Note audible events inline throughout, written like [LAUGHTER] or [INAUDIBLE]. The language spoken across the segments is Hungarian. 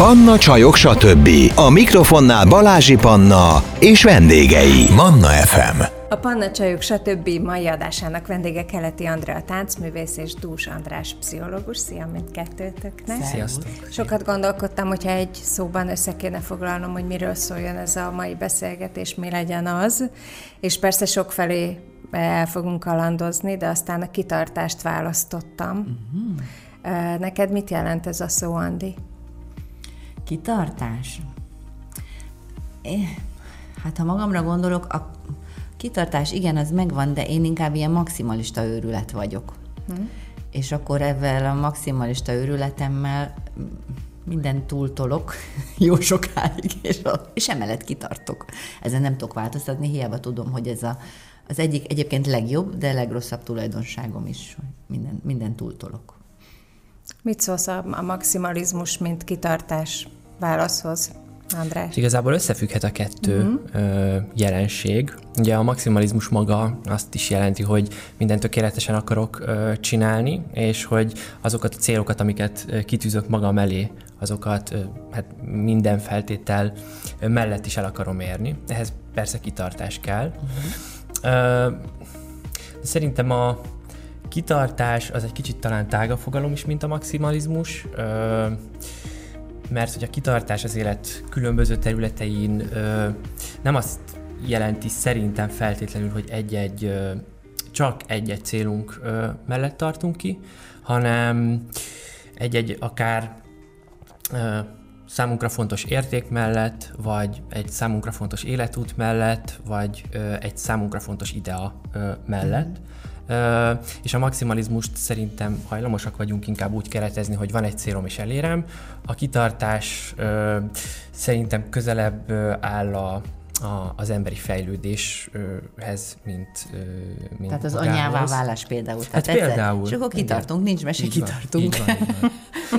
Panna Csajok, stb. A mikrofonnál Balázsi Panna és vendégei. Manna FM. A Panna Csajok, stb. mai adásának vendége Keleti Andrea táncművész és Dús András pszichológus. Szia mindkettőtöknek. Sziasztok. Sokat gondolkodtam, hogyha egy szóban össze kéne foglalnom, hogy miről szóljon ez a mai beszélgetés, mi legyen az. És persze sokfelé el fogunk kalandozni, de aztán a kitartást választottam. Uh-huh. Neked mit jelent ez a szó, Andi? Kitartás? É, hát ha magamra gondolok, a kitartás igen, az megvan, de én inkább ilyen maximalista őrület vagyok. Hmm. És akkor ezzel a maximalista őrületemmel minden túltolok [LAUGHS] jó sokáig, és, a, és emellett kitartok. Ezen nem tudok változtatni, hiába tudom, hogy ez a, az egyik egyébként legjobb, de legrosszabb tulajdonságom is, hogy minden, minden túltolok. Mit szólsz a, a maximalizmus, mint kitartás válaszhoz, András? Igazából összefügghet a kettő uh-huh. jelenség. Ugye a maximalizmus maga azt is jelenti, hogy minden tökéletesen akarok csinálni, és hogy azokat a célokat, amiket kitűzök magam elé, azokat hát minden feltétel mellett is el akarom érni. Ehhez persze kitartás kell. Uh-huh. Szerintem a kitartás az egy kicsit talán tágabb fogalom is, mint a maximalizmus, mert hogy a kitartás az élet különböző területein nem azt jelenti szerintem feltétlenül, hogy egy-egy, csak egy-egy célunk mellett tartunk ki, hanem egy-egy akár számunkra fontos érték mellett, vagy egy számunkra fontos életút mellett, vagy egy számunkra fontos idea mellett. És a maximalizmust szerintem hajlamosak vagyunk inkább úgy keretezni, hogy van egy célom és elérem. A kitartás szerintem közelebb áll a, a, az emberi fejlődéshez, mint, mint Tehát az magához. anyává válás például. Hát Tehát például. És akkor kitartunk, nincs mese, kitartunk. Így van, így van.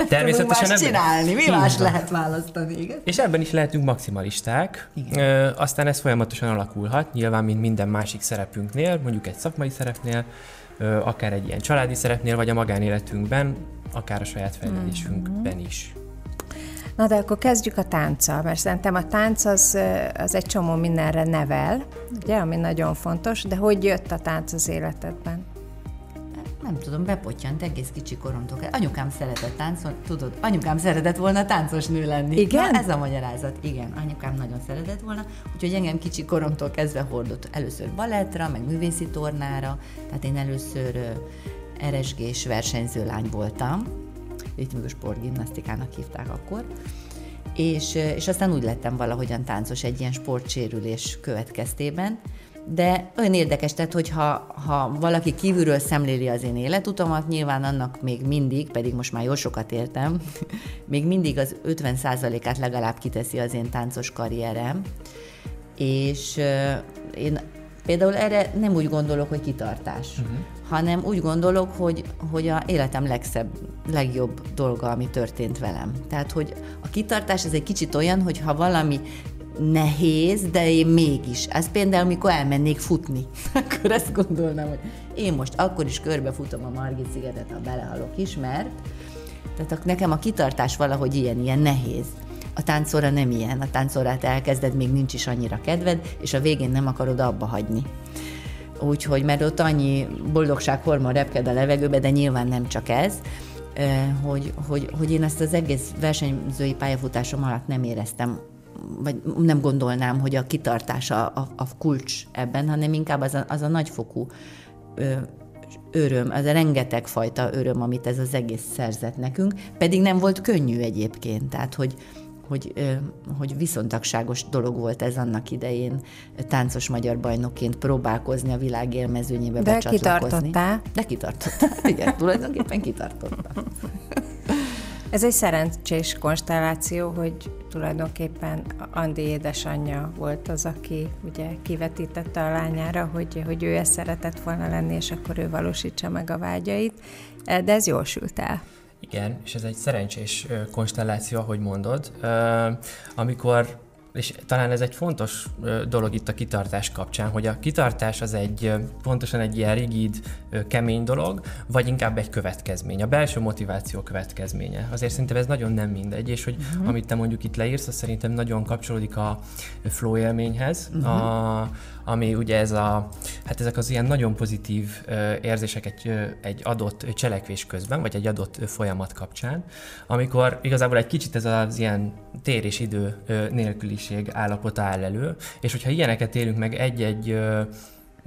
Természetesen más csinálni, mi más lehet választani? Igen? És ebben is lehetünk maximalisták. Igen. Ö, aztán ez folyamatosan alakulhat, nyilván, mint minden másik szerepünknél, mondjuk egy szakmai szerepnél, ö, akár egy ilyen családi szerepnél, vagy a magánéletünkben, akár a saját fejlődésünkben mm-hmm. is. Na de akkor kezdjük a tánccal, mert szerintem a tánc az, az egy csomó mindenre nevel, ugye, ami nagyon fontos, de hogy jött a tánc az életedben? Nem tudom, bepottyant egész kicsi koromtól. Anyukám szeretett táncolni, tudod, anyukám szeretett volna táncos nő lenni. Igen? Na, ez a magyarázat, igen. Anyukám nagyon szeretett volna, úgyhogy engem kicsi koromtól kezdve hordott először balettra, meg művészi tornára, tehát én először RSG-s versenyző lány voltam, ritmikus sportgimnasztikának hívták akkor, és, és aztán úgy lettem valahogyan táncos egy ilyen sportsérülés következtében, de olyan érdekes, tehát hogyha ha valaki kívülről szemléli az én életutamat, nyilván annak még mindig, pedig most már jó sokat értem, [LAUGHS] még mindig az 50%-át legalább kiteszi az én táncos karrierem, és uh, én például erre nem úgy gondolok, hogy kitartás, uh-huh. hanem úgy gondolok, hogy, hogy a életem legszebb, legjobb dolga, ami történt velem. Tehát, hogy a kitartás ez egy kicsit olyan, hogy ha valami nehéz, de én mégis. Ez például, amikor elmennék futni, [LAUGHS] akkor ezt gondolnám, hogy én most akkor is körbefutom a Margit szigetet, ha belehalok is, mert tehát nekem a kitartás valahogy ilyen, ilyen nehéz. A táncóra nem ilyen, a táncórát elkezded, még nincs is annyira kedved, és a végén nem akarod abba hagyni. Úgyhogy, mert ott annyi boldogság hormon repked a levegőbe, de nyilván nem csak ez, hogy, hogy, hogy én ezt az egész versenyzői pályafutásom alatt nem éreztem vagy nem gondolnám, hogy a kitartás a, a, a kulcs ebben, hanem inkább az a, az a nagyfokú ö, öröm, az a rengeteg fajta öröm, amit ez az egész szerzett nekünk, pedig nem volt könnyű egyébként, tehát hogy, hogy, hogy viszontagságos dolog volt ez annak idején táncos magyar bajnokként próbálkozni a világ élmezőnyébe De kitartottál. De kitartottál, igen, tulajdonképpen kitartottál. [LAUGHS] Ez egy szerencsés konstelláció, hogy tulajdonképpen Andi édesanyja volt az, aki ugye kivetítette a lányára, hogy, hogy ő ezt szeretett volna lenni, és akkor ő valósítsa meg a vágyait, de ez jól sült el. Igen, és ez egy szerencsés konstelláció, ahogy mondod. Amikor és talán ez egy fontos dolog itt a kitartás kapcsán, hogy a kitartás az egy pontosan egy ilyen rigid, kemény dolog, vagy inkább egy következmény, a belső motiváció következménye. Azért szerintem ez nagyon nem mindegy, és hogy uh-huh. amit te mondjuk itt leírsz, az szerintem nagyon kapcsolódik a flow élményhez, uh-huh. a, ami ugye ez a, hát ezek az ilyen nagyon pozitív érzések egy, egy adott cselekvés közben, vagy egy adott folyamat kapcsán, amikor igazából egy kicsit ez az ilyen tér és idő nélküliség állapota áll elő, és hogyha ilyeneket élünk meg egy-egy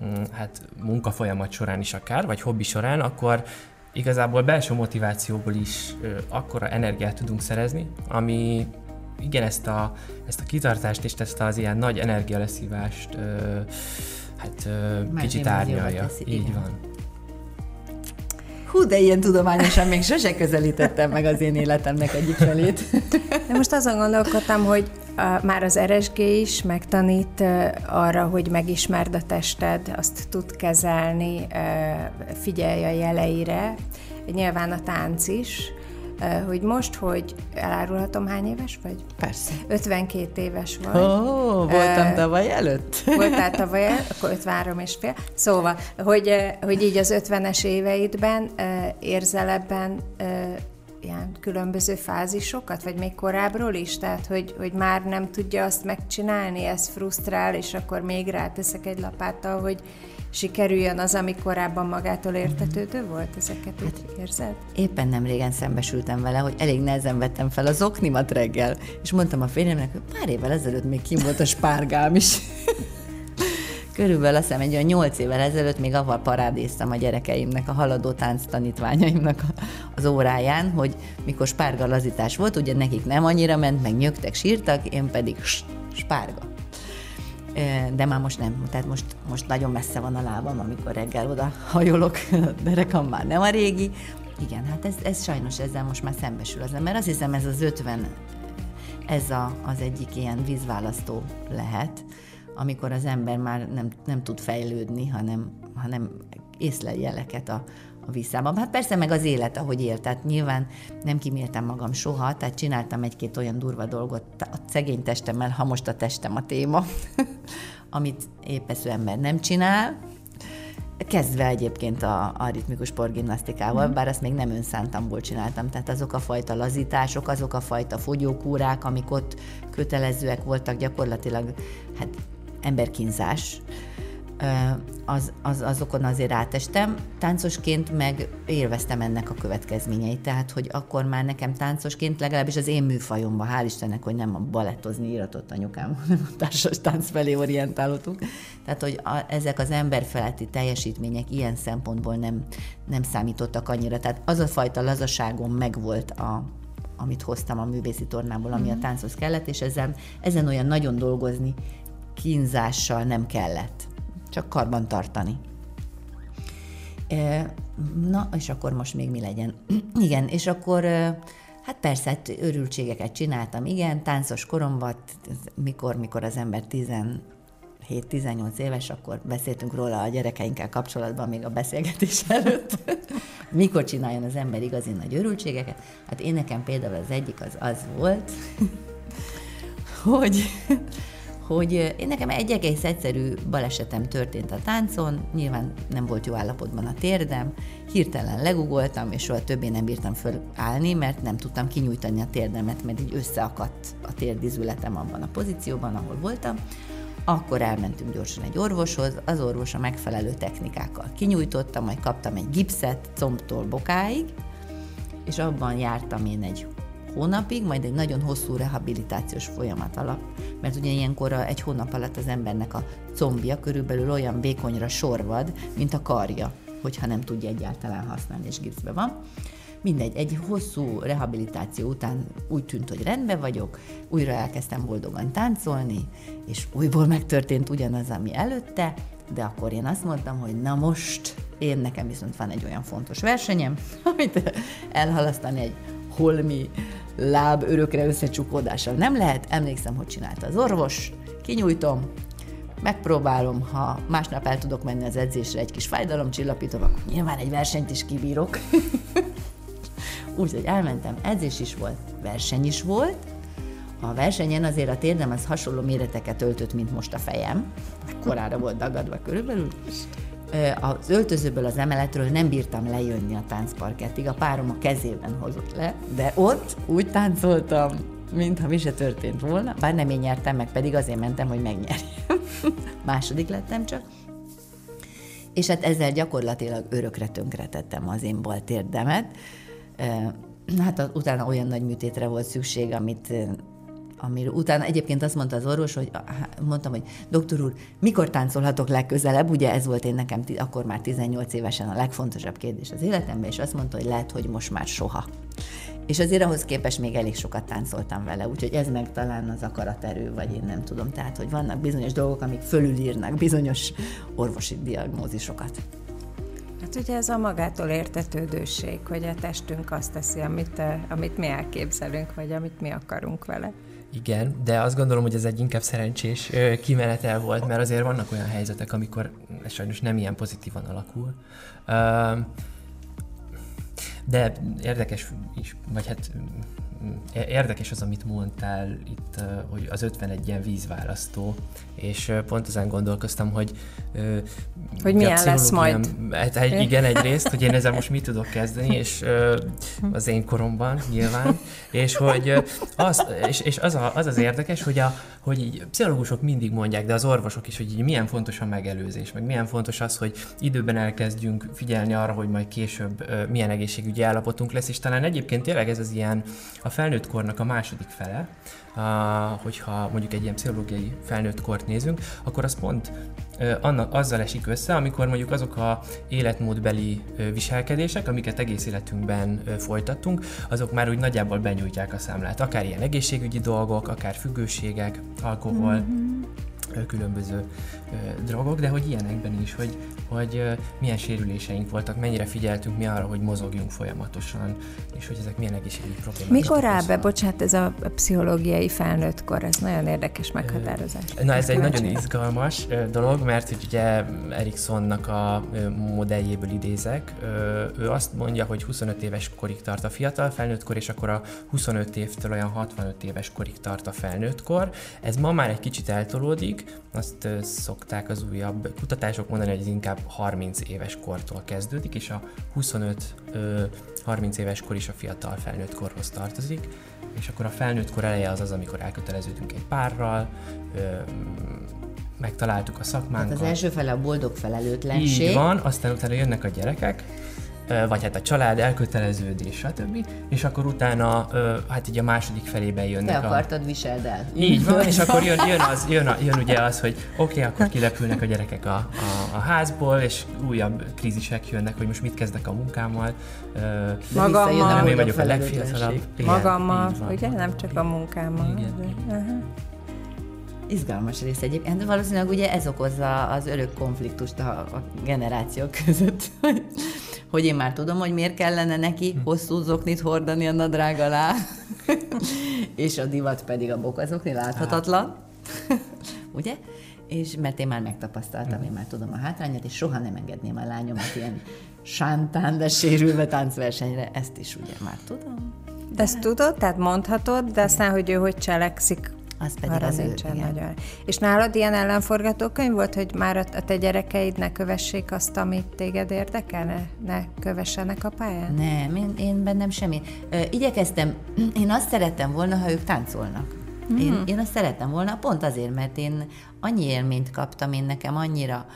mm, hát munkafolyamat során is akár, vagy hobbi során, akkor igazából belső motivációból is ö, akkora energiát tudunk szerezni, ami igen, ezt a, ezt a kitartást és ezt az ilyen nagy energialeszívást ö, hát ö, kicsit árnyalja. Teszi, Így igen. van. Hú, de ilyen tudományosan még sose közelítettem meg az én életemnek egyik felét. [LAUGHS] De most azon gondolkodtam, hogy a, már az RSG is megtanít arra, hogy megismerd a tested, azt tud kezelni, figyelj a jeleire, nyilván a tánc is, hogy most, hogy elárulhatom, hány éves vagy? Persze. 52 éves vagy. Ó, oh, voltam uh, tavaly előtt. Voltál tavaly előtt, [LAUGHS] akkor 53 és fél. Szóval, hogy, hogy így az 50-es éveidben érzel ebben ilyen különböző fázisokat, vagy még korábbról is? Tehát, hogy, hogy már nem tudja azt megcsinálni, ez frusztrál, és akkor még ráteszek egy lapáttal, hogy sikerüljön az, ami korábban magától értetődő volt? Ezeket hát, így érzed? Éppen nem régen szembesültem vele, hogy elég nehezen vettem fel az oknimat reggel, és mondtam a férjemnek, hogy pár évvel ezelőtt még kim volt a spárgám is. [LAUGHS] Körülbelül azt hiszem egy olyan nyolc évvel ezelőtt még avval parádéztam a gyerekeimnek, a haladó tánc tanítványaimnak az óráján, hogy mikor spárgalazítás volt, ugye nekik nem annyira ment, meg nyögtek, sírtak, én pedig spárga de már most nem, tehát most, most nagyon messze van a lábam, amikor reggel oda hajolok, [LAUGHS] derekam már nem a régi. Igen, hát ez, ez sajnos ezzel most már szembesül az ember. Azt hiszem ez az 50, ez a, az egyik ilyen vízválasztó lehet, amikor az ember már nem, nem tud fejlődni, hanem, hanem észlel jeleket a, a visszában. Hát persze meg az élet, ahogy élt, tehát nyilván nem kiméltem magam soha, tehát csináltam egy-két olyan durva dolgot a szegény testemmel, ha most a testem a téma, [LAUGHS] amit épesző ember nem csinál, Kezdve egyébként a, a ritmikus sportgimnasztikával, mm. bár ezt még nem önszántamból csináltam, tehát azok a fajta lazítások, azok a fajta fogyókúrák, amik ott kötelezőek voltak, gyakorlatilag hát emberkínzás, az, az, azokon azért átestem. Táncosként meg élveztem ennek a következményeit, tehát hogy akkor már nekem táncosként, legalábbis az én műfajomban, hál' Istennek, hogy nem a balettozni íratott anyukám, [LAUGHS] hanem a társas tánc felé orientálódtunk. Tehát, hogy a, ezek az emberfeletti teljesítmények ilyen szempontból nem, nem számítottak annyira. Tehát az a fajta lazaságom megvolt a, amit hoztam a művészi tornából, ami mm. a mhm. tánchoz kellett, és ezen, ezen olyan nagyon dolgozni kínzással nem kellett csak karban tartani. Na, és akkor most még mi legyen? [CLEARS THROAT] igen, és akkor hát persze, hát örültségeket csináltam, igen, táncos koromban, mikor, mikor az ember 17-18 éves, akkor beszéltünk róla a gyerekeinkkel kapcsolatban még a beszélgetés [LAUGHS] előtt. mikor csináljon az ember igazi nagy örültségeket? Hát én nekem például az egyik az az volt, [LAUGHS] hogy hogy én nekem egy egész egyszerű balesetem történt a táncon, nyilván nem volt jó állapotban a térdem, hirtelen legugoltam, és soha többé nem bírtam fölállni, mert nem tudtam kinyújtani a térdemet, mert így összeakadt a térdizületem abban a pozícióban, ahol voltam. Akkor elmentünk gyorsan egy orvoshoz, az orvos a megfelelő technikákkal kinyújtotta, majd kaptam egy gipszet combtól bokáig, és abban jártam én egy hónapig, majd egy nagyon hosszú rehabilitációs folyamat alap, mert ugye ilyenkor egy hónap alatt az embernek a combja körülbelül olyan vékonyra sorvad, mint a karja, hogyha nem tudja egyáltalán használni, és gipszbe van. Mindegy, egy hosszú rehabilitáció után úgy tűnt, hogy rendben vagyok, újra elkezdtem boldogan táncolni, és újból megtörtént ugyanaz, ami előtte, de akkor én azt mondtam, hogy na most én nekem viszont van egy olyan fontos versenyem, [LAUGHS] amit elhalasztani egy holmi láb örökre összecsukódással nem lehet. Emlékszem, hogy csinálta az orvos, kinyújtom, megpróbálom, ha másnap el tudok menni az edzésre egy kis fájdalomcsillapítom, akkor nyilván egy versenyt is kibírok. [LAUGHS] Úgyhogy elmentem, edzés is volt, verseny is volt, A versenyen azért a térdem az hasonló méreteket öltött, mint most a fejem. Korára volt dagadva körülbelül. Az öltözőből, az emeletről nem bírtam lejönni a táncparkettig, a párom a kezében hozott le, de ott úgy táncoltam, mintha mi se történt volna, bár nem én nyertem meg, pedig azért mentem, hogy megnyerjem. [LAUGHS] Második lettem csak. És hát ezzel gyakorlatilag örökre tönkretettem az én bal térdemet. Hát utána olyan nagy műtétre volt szükség, amit amiről utána egyébként azt mondta az orvos, hogy mondtam, hogy doktor úr, mikor táncolhatok legközelebb? Ugye ez volt én nekem akkor már 18 évesen a legfontosabb kérdés az életemben, és azt mondta, hogy lehet, hogy most már soha. És azért ahhoz képest még elég sokat táncoltam vele, úgyhogy ez meg talán az akaraterő, vagy én nem tudom. Tehát, hogy vannak bizonyos dolgok, amik fölülírnak bizonyos orvosi diagnózisokat. Hát ugye ez a magától értetődőség, hogy a testünk azt teszi, amit, amit mi elképzelünk, vagy amit mi akarunk vele. Igen, de azt gondolom, hogy ez egy inkább szerencsés kimenetel volt, mert azért vannak olyan helyzetek, amikor sajnos nem ilyen pozitívan alakul. De érdekes is, vagy hát érdekes az, amit mondtál itt, hogy az 51 ilyen vízválasztó, és pont ezen gondolkoztam, hogy hogy milyen lesz majd. Hát, egy, igen, egyrészt, hogy én ezzel most mit tudok kezdeni, és [LAUGHS] az én koromban nyilván, és hogy az, és, és az, a, az az érdekes, hogy, a, hogy így pszichológusok mindig mondják, de az orvosok is, hogy így milyen fontos a megelőzés, meg milyen fontos az, hogy időben elkezdjünk figyelni arra, hogy majd később milyen egészségügyi állapotunk lesz, és talán egyébként tényleg ez az ilyen a felnőtt kornak a második fele, hogyha mondjuk egy ilyen pszichológiai felnőtt kort nézünk, akkor az pont annak, azzal esik össze, amikor mondjuk azok a életmódbeli viselkedések, amiket egész életünkben folytattunk, azok már úgy nagyjából benyújtják a számlát. Akár ilyen egészségügyi dolgok, akár függőségek, alkohol, mm-hmm különböző drogok, de hogy ilyenekben is, hogy, hogy milyen sérüléseink voltak, mennyire figyeltünk mi arra, hogy mozogjunk folyamatosan, és hogy ezek milyen egészségügyi problémák. Mikor áll be, bocsánat, ez a pszichológiai felnőttkor, ez nagyon érdekes meghatározás. Na ez egy nagyon izgalmas dolog, mert hogy ugye Eriksonnak a modelljéből idézek, ő azt mondja, hogy 25 éves korig tart a fiatal felnőttkor, és akkor a 25 évtől olyan 65 éves korig tart a felnőttkor. Ez ma már egy kicsit eltolódik, azt szokták az újabb kutatások mondani, hogy ez inkább 30 éves kortól kezdődik, és a 25-30 éves kor is a fiatal felnőtt korhoz tartozik, és akkor a felnőtt kor eleje az az, amikor elköteleződünk egy párral, megtaláltuk a szakmánkat. Tehát az első fele a boldog felelőtlenség. Így van, aztán utána jönnek a gyerekek, vagy hát a család, elköteleződés, stb. És akkor utána, hát így a második felében jönnek Te akartad, a... viseld el. Így van, és akkor jön, jön, az, [LAUGHS] jön, a, jön ugye az, hogy oké, okay, akkor kilepülnek a gyerekek a, a, a házból, és újabb krízisek jönnek, hogy most mit kezdek a munkámmal. Magammal. Nem én vagyok a legfiatalabb. Magammal, ugye? Nem csak a munkámmal. Igen, de, igen. Uh-huh izgalmas rész egyébként. De valószínűleg ugye ez okozza az örök konfliktust a, a generációk között, hogy én már tudom, hogy miért kellene neki hm. hosszú zoknit hordani a nadrág alá, [LAUGHS] és a divat pedig a bokazokni láthatatlan. [LAUGHS] ugye? És mert én már megtapasztaltam, én már tudom a hátrányát, és soha nem engedném a lányomat ilyen sántán, de sérülve táncversenyre. Ezt is ugye már tudom. De ezt tudod, tehát mondhatod, de aztán, hogy ő hogy cselekszik, az pedig Arra az nincsen ő, nagyon. És nálad ilyen ellenforgatókönyv volt, hogy már a te gyerekeid ne kövessék azt, amit téged érdekel, ne, ne kövessenek a pályán? Nem, én, én bennem semmi. Igyekeztem, [CLEARS THROAT] én azt szerettem volna, ha ők táncolnak. Mm. Én, én azt szerettem volna, pont azért, mert én annyi élményt kaptam, én nekem annyira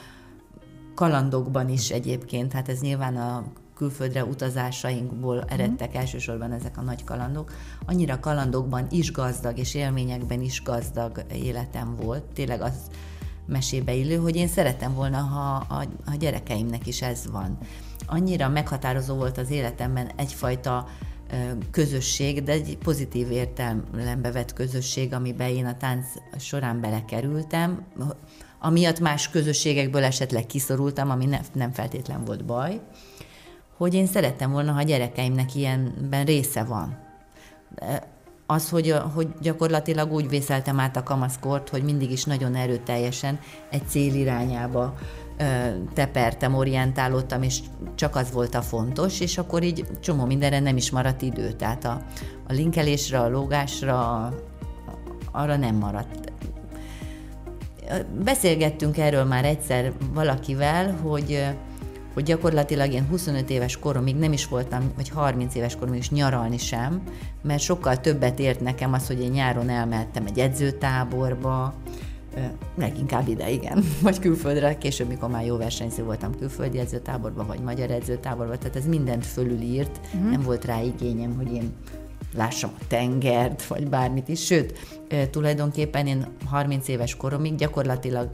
kalandokban is egyébként, hát ez nyilván a külföldre utazásainkból mhm. eredtek mm. elsősorban ezek a nagy kalandok. Annyira kalandokban is gazdag, és élményekben is gazdag életem volt. Tényleg az mesébe illő, hogy én szeretem volna, ha a, a gyerekeimnek is ez van. Annyira meghatározó volt az életemben egyfajta közösség, de egy pozitív értelembe vett közösség, amiben én a tánc során belekerültem, amiatt más közösségekből esetleg kiszorultam, ami ne, nem feltétlen volt baj, hogy én szerettem volna, ha a gyerekeimnek ilyenben része van. Az, hogy, hogy gyakorlatilag úgy vészeltem át a kamaszkort, hogy mindig is nagyon erőteljesen egy cél irányába tepertem, orientálódtam, és csak az volt a fontos, és akkor így csomó mindenre nem is maradt idő. Tehát a, a linkelésre, a lógásra, arra nem maradt. Beszélgettünk erről már egyszer valakivel, hogy hogy gyakorlatilag én 25 éves koromig nem is voltam, vagy 30 éves koromig is nyaralni sem, mert sokkal többet ért nekem az, hogy én nyáron elmehettem egy edzőtáborba, leginkább ide, igen, [LAUGHS] vagy külföldre, később, mikor már jó versenyző voltam külföldi edzőtáborban, vagy magyar edzőtáborban, tehát ez mindent fölülírt, uh-huh. nem volt rá igényem, hogy én lássam a tengert, vagy bármit is, sőt, tulajdonképpen én 30 éves koromig gyakorlatilag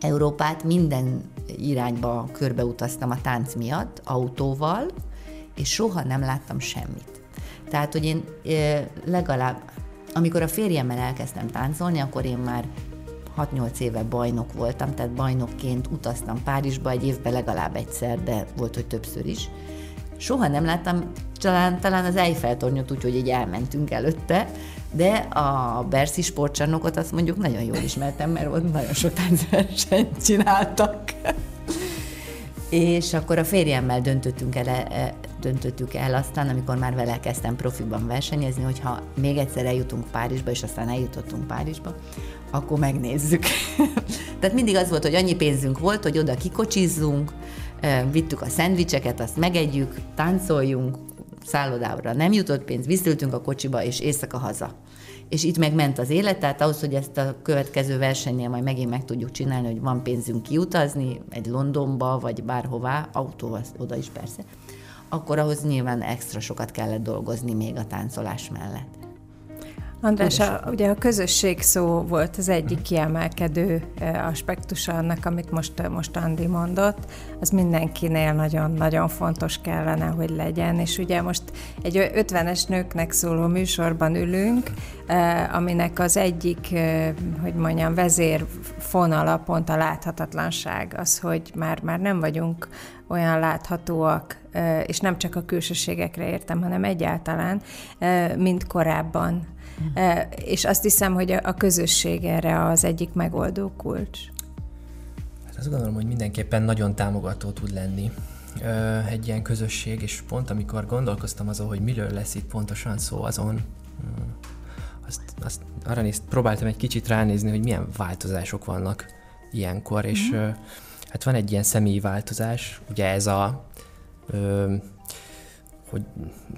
Európát minden irányba körbeutaztam a tánc miatt, autóval, és soha nem láttam semmit. Tehát, hogy én legalább, amikor a férjemmel elkezdtem táncolni, akkor én már 6-8 éve bajnok voltam, tehát bajnokként utaztam Párizsba egy évben legalább egyszer, de volt, hogy többször is. Soha nem láttam talán, talán az Eiffel-tornyot úgy, hogy így elmentünk előtte, de a Berszi sportcsarnokot azt mondjuk nagyon jól ismertem, mert ott nagyon sok táncversenyt csináltak. és akkor a férjemmel döntöttünk el, e, döntöttük el aztán, amikor már vele kezdtem profiban versenyezni, hogyha még egyszer eljutunk Párizsba, és aztán eljutottunk Párizsba, akkor megnézzük. [LAUGHS] Tehát mindig az volt, hogy annyi pénzünk volt, hogy oda kikocsizzunk, e, vittük a szendvicseket, azt megegyük, táncoljunk, szállodára nem jutott pénz, visszültünk a kocsiba, és éjszaka haza. És itt megment az élet, tehát ahhoz, hogy ezt a következő versenynél majd megint meg tudjuk csinálni, hogy van pénzünk kiutazni, egy Londonba, vagy bárhová, autóval oda is persze, akkor ahhoz nyilván extra sokat kellett dolgozni még a táncolás mellett. András, a, ugye a közösség szó volt az egyik kiemelkedő aspektusa annak, amit most, most Andi mondott. Az mindenkinél nagyon-nagyon fontos kellene, hogy legyen. És ugye most egy 50-es nőknek szóló műsorban ülünk, aminek az egyik, hogy mondjam, vezér fonala pont a láthatatlanság. Az, hogy már, már nem vagyunk olyan láthatóak, és nem csak a külsőségekre értem, hanem egyáltalán, mint korábban. És azt hiszem, hogy a közösség erre az egyik megoldó kulcs. Hát azt gondolom, hogy mindenképpen nagyon támogató tud lenni egy ilyen közösség, és pont amikor gondolkoztam azon, hogy miről lesz itt pontosan szó azon, mm, azt, azt arra nézt, próbáltam egy kicsit ránézni, hogy milyen változások vannak ilyenkor, mm. és uh, hát van egy ilyen személyi változás, ugye ez a hogy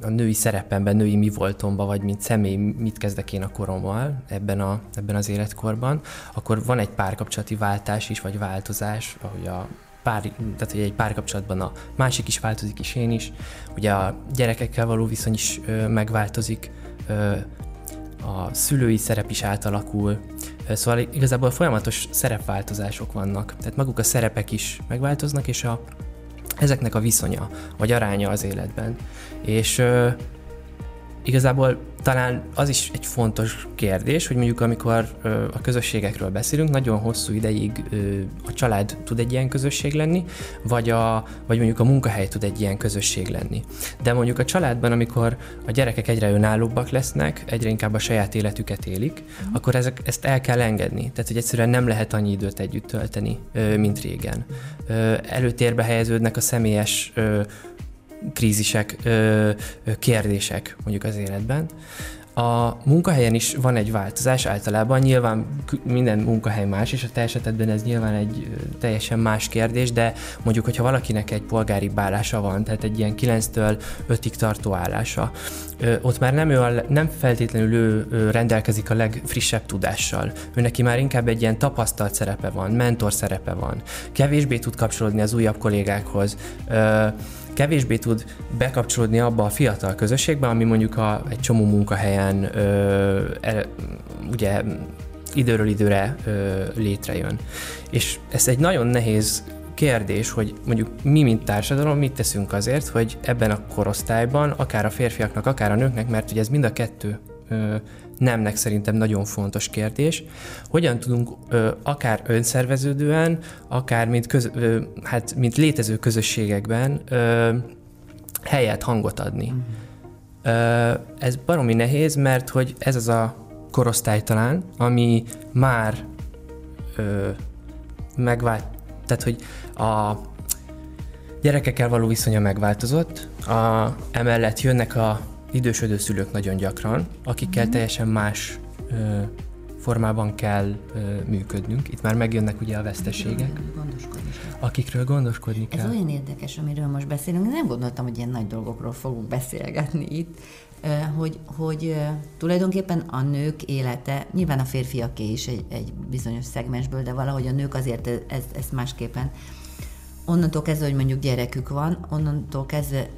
a női szerepemben, női mi voltomba, vagy mint személy mit kezdek én a korommal ebben, a, ebben az életkorban, akkor van egy párkapcsolati váltás is, vagy változás, ahogy a pár, tehát hogy egy párkapcsolatban a másik is változik, és én is. Ugye a gyerekekkel való viszony is ö, megváltozik, ö, a szülői szerep is átalakul, Szóval igazából folyamatos szerepváltozások vannak. Tehát maguk a szerepek is megváltoznak, és a ezeknek a viszonya, vagy aránya az életben. És igazából talán az is egy fontos kérdés, hogy mondjuk amikor a közösségekről beszélünk, nagyon hosszú ideig a család tud egy ilyen közösség lenni, vagy, a, vagy mondjuk a munkahely tud egy ilyen közösség lenni. De mondjuk a családban, amikor a gyerekek egyre önállóbbak lesznek, egyre inkább a saját életüket élik, mm. akkor ezek, ezt el kell engedni. Tehát, hogy egyszerűen nem lehet annyi időt együtt tölteni, mint régen. Előtérbe helyeződnek a személyes krízisek, kérdések mondjuk az életben. A munkahelyen is van egy változás általában, nyilván minden munkahely más, és a te esetedben ez nyilván egy teljesen más kérdés, de mondjuk, hogyha valakinek egy polgári bállása van, tehát egy ilyen 9-től 5-ig tartó állása, ott már nem, ő a, nem feltétlenül ő rendelkezik a legfrissebb tudással. Ő neki már inkább egy ilyen tapasztalt szerepe van, mentor szerepe van, kevésbé tud kapcsolódni az újabb kollégákhoz, kevésbé tud bekapcsolódni abba a fiatal közösségbe, ami mondjuk a, egy csomó munkahelyen ö, el, ugye időről időre ö, létrejön. És ez egy nagyon nehéz kérdés, hogy mondjuk mi, mint társadalom, mit teszünk azért, hogy ebben a korosztályban, akár a férfiaknak, akár a nőknek, mert ugye ez mind a kettő ö, nemnek szerintem nagyon fontos kérdés. Hogyan tudunk ö, akár önszerveződően, akár mint, köz, ö, hát, mint létező közösségekben ö, helyet, hangot adni. Mm. Ö, ez baromi nehéz, mert hogy ez az a korosztály talán, ami már ö, megvált, tehát hogy a gyerekekkel való viszonya megváltozott, a, emellett jönnek a idősödő szülők nagyon gyakran, akikkel mm. teljesen más formában kell ö, működnünk. Itt már megjönnek ugye a veszteségek, Gondoskodni akikről gondoskodni kell. Ez olyan érdekes, amiről most beszélünk. Nem gondoltam, hogy ilyen nagy dolgokról fogunk beszélgetni itt, hogy, hogy tulajdonképpen a nők élete, nyilván a férfiaké is egy, egy bizonyos szegmensből, de valahogy a nők azért ezt, ezt másképpen onnantól kezdve, hogy mondjuk gyerekük van, onnantól kezdve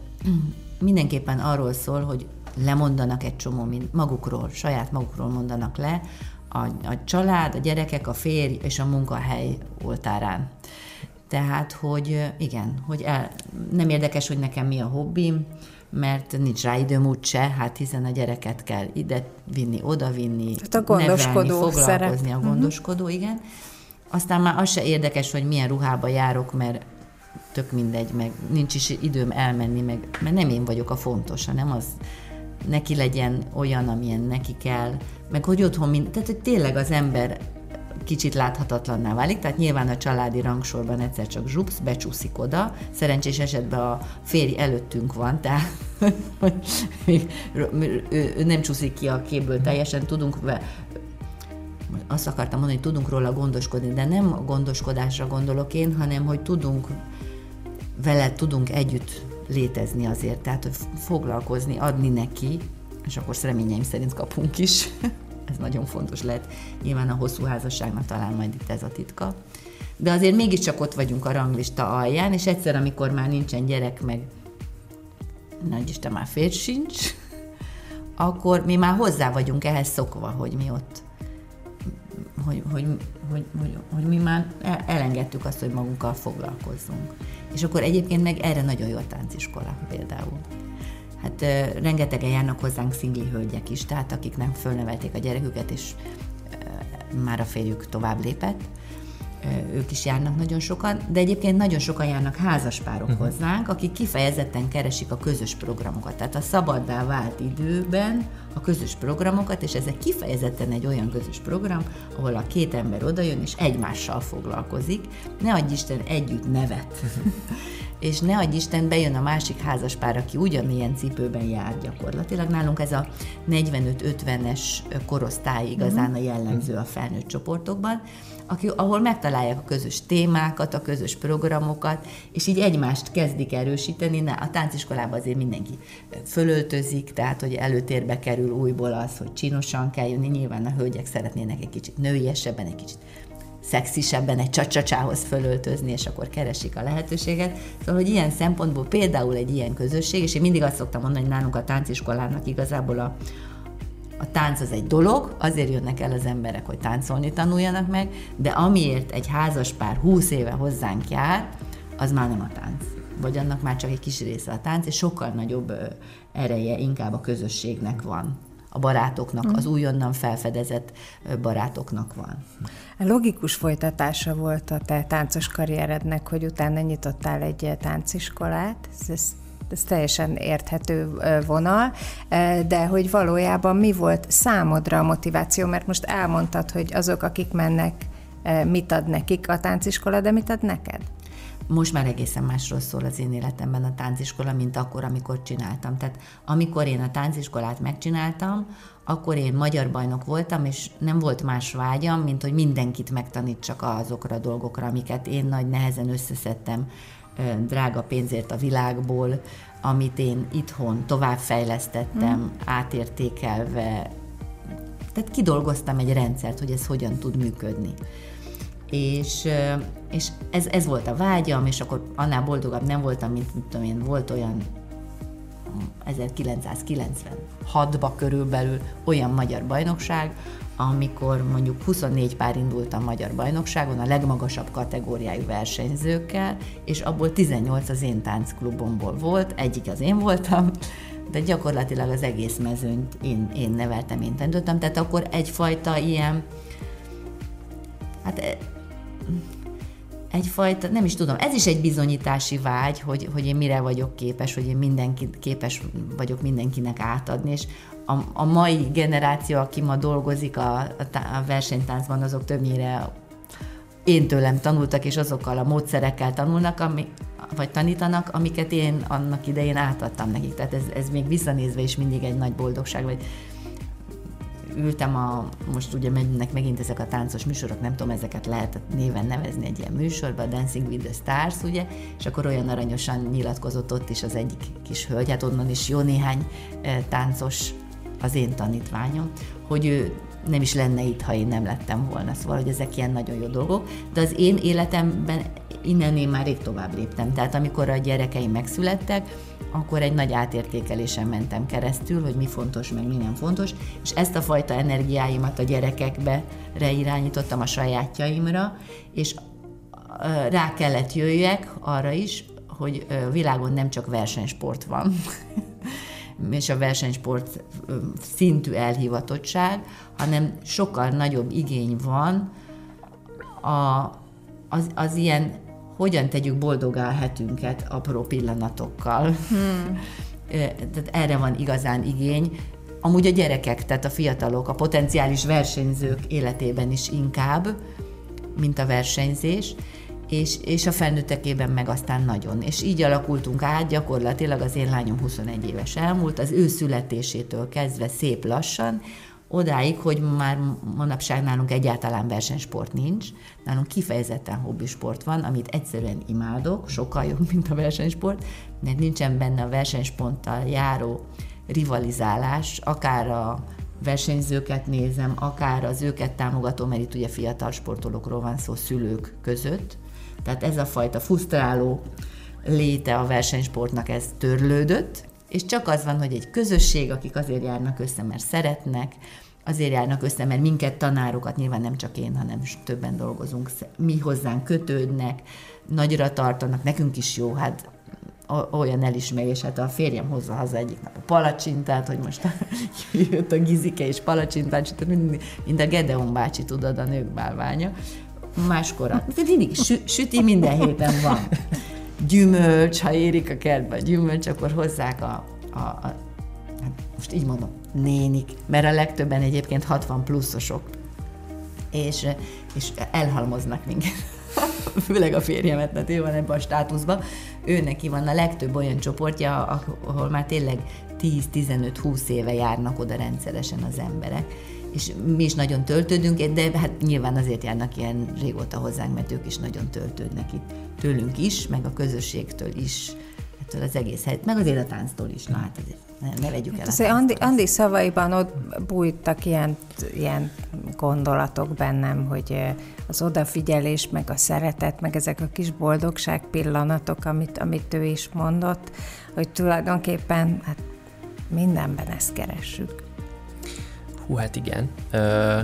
mindenképpen arról szól, hogy lemondanak egy csomó magukról, saját magukról mondanak le, a, a család, a gyerekek, a férj és a munkahely oltárán. Tehát, hogy igen, hogy el, nem érdekes, hogy nekem mi a hobbim, mert nincs rá időm úgyse, hát hiszen a gyereket kell ide vinni, oda vinni, hát a gondoskodó nevelni, foglalkozni, szerep. a mhm. gondoskodó, uh-huh. igen. Aztán már az se érdekes, hogy milyen ruhába járok, mert tök mindegy, meg nincs is időm elmenni, meg, mert nem én vagyok a fontos, hanem az neki legyen olyan, amilyen neki kell, meg hogy otthon mind, tehát hogy tényleg az ember kicsit láthatatlanná válik, tehát nyilván a családi rangsorban egyszer csak zsupsz, becsúszik oda, szerencsés esetben a férj előttünk van, tehát [LAUGHS] ő nem csúszik ki a képből teljesen, tudunk azt akartam mondani, hogy tudunk róla gondoskodni, de nem a gondoskodásra gondolok én, hanem hogy tudunk vele tudunk együtt létezni azért, tehát hogy foglalkozni, adni neki, és akkor reményeim szerint kapunk is. [LAUGHS] ez nagyon fontos lehet. Nyilván a hosszú házasságnak talán majd itt ez a titka. De azért mégiscsak ott vagyunk a ranglista alján, és egyszer, amikor már nincsen gyerek, meg nagy Isten már férj sincs, [LAUGHS] akkor mi már hozzá vagyunk ehhez szokva, hogy mi ott hogy, hogy, hogy, hogy, hogy mi már elengedtük azt, hogy magunkkal foglalkozzunk. És akkor egyébként meg erre nagyon jó a tánciskola például. Hát uh, rengetegen járnak hozzánk szingli hölgyek is, tehát akik nem fölnevelték a gyereküket, és uh, már a férjük tovább lépett, ők is járnak nagyon sokan, de egyébként nagyon sokan járnak házaspárok uh-huh. hozzánk, akik kifejezetten keresik a közös programokat. Tehát a szabaddá vált időben a közös programokat, és ezek kifejezetten egy olyan közös program, ahol a két ember odajön és egymással foglalkozik. Ne adj Isten együtt nevet. Uh-huh. [LAUGHS] és ne adj Isten, bejön a másik házaspár, aki ugyanilyen cipőben jár gyakorlatilag. Nálunk ez a 45-50-es korosztály igazán a jellemző a felnőtt csoportokban, aki, ahol megtalálják a közös témákat, a közös programokat, és így egymást kezdik erősíteni. Na, a tánciskolában azért mindenki fölöltözik, tehát hogy előtérbe kerül újból az, hogy csinosan kell jönni. Nyilván a hölgyek szeretnének egy kicsit nőiesebben, egy kicsit szexisebben egy csacsacsához fölöltözni, és akkor keresik a lehetőséget. Szóval, hogy ilyen szempontból például egy ilyen közösség, és én mindig azt szoktam mondani, hogy nálunk a tánciskolának igazából a, a tánc az egy dolog, azért jönnek el az emberek, hogy táncolni tanuljanak meg, de amiért egy házas pár húsz éve hozzánk jár, az már nem a tánc. Vagy annak már csak egy kis része a tánc, és sokkal nagyobb ereje inkább a közösségnek van a barátoknak, az újonnan felfedezett barátoknak van. Logikus folytatása volt a te táncos karrierednek, hogy utána nyitottál egy tánciskolát. Ez, ez ez teljesen érthető vonal, de hogy valójában mi volt számodra a motiváció, mert most elmondtad, hogy azok, akik mennek, mit ad nekik a tánciskola, de mit ad neked? most már egészen másról szól az én életemben a tánciskola, mint akkor, amikor csináltam. Tehát amikor én a tánciskolát megcsináltam, akkor én magyar bajnok voltam, és nem volt más vágyam, mint hogy mindenkit megtanítsak azokra a dolgokra, amiket én nagy nehezen összeszedtem drága pénzért a világból, amit én itthon továbbfejlesztettem, hmm. átértékelve. Tehát kidolgoztam egy rendszert, hogy ez hogyan tud működni. És, és ez, ez volt a vágyam, és akkor annál boldogabb nem voltam, mint, mint tudom én, volt olyan 1996-ba körülbelül olyan magyar bajnokság, amikor mondjuk 24 pár indult a magyar bajnokságon a legmagasabb kategóriájú versenyzőkkel, és abból 18 az én táncklubomból volt, egyik az én voltam, de gyakorlatilag az egész mezőnyt én, én neveltem, én tendőttem, tehát akkor egyfajta ilyen, hát egyfajta, nem is tudom, ez is egy bizonyítási vágy, hogy, hogy én mire vagyok képes, hogy én mindenki, képes vagyok mindenkinek átadni, és a, a mai generáció, aki ma dolgozik a, a, versenytáncban, azok többnyire én tőlem tanultak, és azokkal a módszerekkel tanulnak, ami, vagy tanítanak, amiket én annak idején átadtam nekik. Tehát ez, ez még visszanézve is mindig egy nagy boldogság, vagy ültem a, most ugye mennek megint ezek a táncos műsorok, nem tudom, ezeket lehet néven nevezni egy ilyen műsorban, a Dancing with the Stars, ugye, és akkor olyan aranyosan nyilatkozott ott is az egyik kis hölgy, hát onnan is jó néhány táncos az én tanítványom, hogy ő nem is lenne itt, ha én nem lettem volna. Szóval, hogy ezek ilyen nagyon jó dolgok. De az én életemben innen én már rég tovább léptem. Tehát amikor a gyerekeim megszülettek, akkor egy nagy átértékelésen mentem keresztül, hogy mi fontos, meg mi nem fontos, és ezt a fajta energiáimat a gyerekekbe irányítottam a sajátjaimra, és rá kellett jöjjek arra is, hogy világon nem csak versenysport van, [LAUGHS] és a versenysport szintű elhivatottság, hanem sokkal nagyobb igény van a, az, az ilyen hogyan tegyük boldogá a hetünket apró pillanatokkal. Hmm. [LAUGHS] tehát erre van igazán igény. Amúgy a gyerekek, tehát a fiatalok, a potenciális versenyzők életében is inkább, mint a versenyzés, és, és a felnőttekében meg aztán nagyon. És így alakultunk át, gyakorlatilag az én lányom 21 éves elmúlt, az ő születésétől kezdve szép lassan, odáig, hogy már manapság nálunk egyáltalán versenysport nincs, nálunk kifejezetten hobbisport van, amit egyszerűen imádok, sokkal jobb, mint a versenysport, mert nincsen benne a versenysporttal járó rivalizálás, akár a versenyzőket nézem, akár az őket támogató, mert itt ugye fiatal sportolókról van szó szülők között, tehát ez a fajta frusztráló léte a versenysportnak ez törlődött, és csak az van, hogy egy közösség, akik azért járnak össze, mert szeretnek, azért járnak össze, mert minket tanárokat, nyilván nem csak én, hanem többen dolgozunk, mi hozzánk kötődnek, nagyra tartanak, nekünk is jó, hát olyan elismerés, hát a férjem hozza haza egyik nap a palacsintát, hogy most [LAUGHS] jött a gizike és palacsintát, mind, mind a Gedeon bácsi, tudod, a nők bálványa. Máskor, de mindig sü, süti minden héten van. Gyümölcs, ha érik a kertbe a gyümölcs, akkor hozzák a, a, a hát most így mondom, nénik, mert a legtöbben egyébként 60 pluszosok, és, és elhalmoznak minket. [LAUGHS] Főleg a férjemet, mert ő van ebben a státuszban. Ő neki van a legtöbb olyan csoportja, ahol már tényleg 10-15-20 éve járnak oda rendszeresen az emberek és mi is nagyon töltődünk, de hát nyilván azért járnak ilyen régóta hozzánk, mert ők is nagyon töltődnek itt tőlünk is, meg a közösségtől is, ettől az egész helyet, meg azért a tánctól is, na hát azért ne, ne vegyük el. Hát azért Andi, Andi szavaiban ott bújtak ilyen, ilyen gondolatok bennem, hogy az odafigyelés, meg a szeretet, meg ezek a kis boldogság pillanatok, amit, amit ő is mondott, hogy tulajdonképpen hát mindenben ezt keressük. Hú, hát igen. Ö...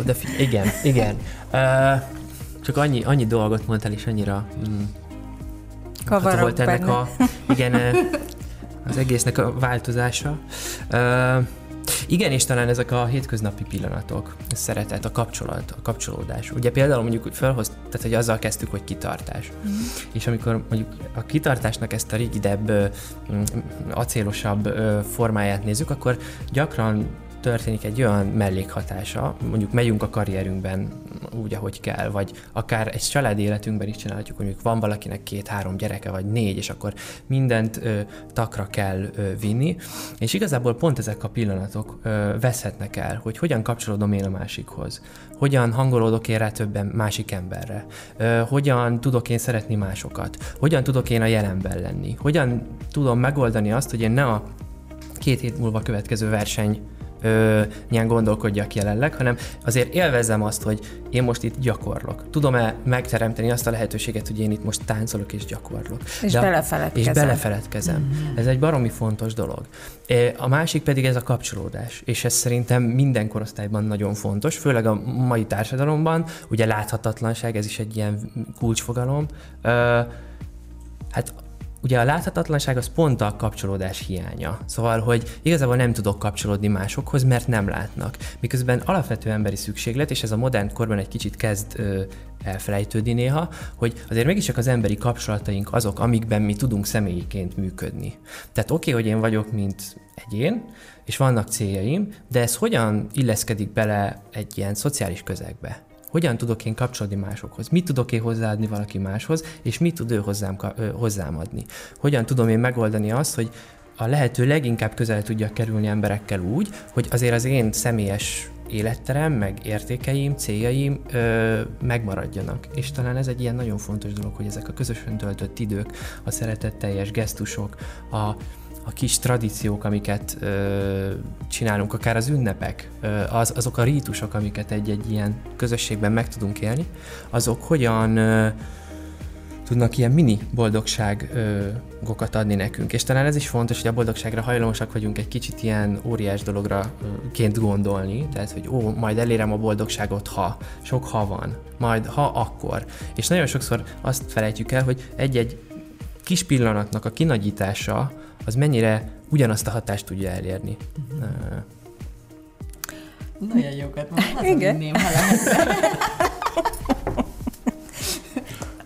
Oda fi- igen, igen. Ö, csak annyi, annyi dolgot mondtál, és annyira mm, Kavarok volt ennek benne. a, igen, az egésznek a változása. Ö, igen, és talán ezek a hétköznapi pillanatok, a szeretet, a kapcsolat, a kapcsolódás. Ugye például mondjuk felhoz, tehát hogy azzal kezdtük, hogy kitartás. Mm. És amikor mondjuk a kitartásnak ezt a rigidebb, acélosabb formáját nézzük, akkor gyakran történik egy olyan mellékhatása, mondjuk megyünk a karrierünkben úgy, ahogy kell, vagy akár egy családi életünkben is csinálhatjuk, mondjuk van valakinek két-három gyereke, vagy négy, és akkor mindent ö, takra kell ö, vinni, és igazából pont ezek a pillanatok ö, veszhetnek el, hogy hogyan kapcsolódom én a másikhoz, hogyan hangolódok én rá többen másik emberre, ö, hogyan tudok én szeretni másokat, hogyan tudok én a jelenben lenni, hogyan tudom megoldani azt, hogy én ne a két hét múlva következő verseny ö, nyilván gondolkodjak jelenleg, hanem azért élvezem azt, hogy én most itt gyakorlok. Tudom-e megteremteni azt a lehetőséget, hogy én itt most táncolok és gyakorlok. És De, belefeledkezem. És belefeledkezem. Mm-hmm. Ez egy baromi fontos dolog. A másik pedig ez a kapcsolódás, és ez szerintem minden korosztályban nagyon fontos, főleg a mai társadalomban, ugye láthatatlanság, ez is egy ilyen kulcsfogalom. Hát ugye a láthatatlanság az pont a kapcsolódás hiánya. Szóval, hogy igazából nem tudok kapcsolódni másokhoz, mert nem látnak. Miközben alapvető emberi szükséglet, és ez a modern korban egy kicsit kezd ö, elfelejtődni néha, hogy azért mégiscsak az emberi kapcsolataink azok, amikben mi tudunk személyiként működni. Tehát oké, okay, hogy én vagyok, mint egyén, és vannak céljaim, de ez hogyan illeszkedik bele egy ilyen szociális közegbe? Hogyan tudok én kapcsolódni másokhoz, mit tudok én hozzáadni valaki máshoz, és mit tud ő hozzám, hozzám adni. Hogyan tudom én megoldani azt, hogy a lehető leginkább közel tudja kerülni emberekkel úgy, hogy azért az én személyes életterem, meg értékeim, céljaim ö, megmaradjanak. És talán ez egy ilyen nagyon fontos dolog, hogy ezek a közösen töltött idők, a szeretetteljes gesztusok, a, a kis tradíciók, amiket ö, csinálunk, akár az ünnepek, ö, az, azok a rítusok, amiket egy-egy ilyen közösségben meg tudunk élni, azok hogyan ö, tudnak ilyen mini boldogságokat adni nekünk. És talán ez is fontos, hogy a boldogságra hajlamosak vagyunk egy kicsit ilyen óriás dologra ként gondolni, tehát hogy ó, majd elérem a boldogságot, ha, sok ha van, majd ha akkor. És nagyon sokszor azt felejtjük el, hogy egy-egy kis pillanatnak a kinagyítása az mennyire ugyanazt a hatást tudja elérni. Nagyon jókat mondom, Igen. ha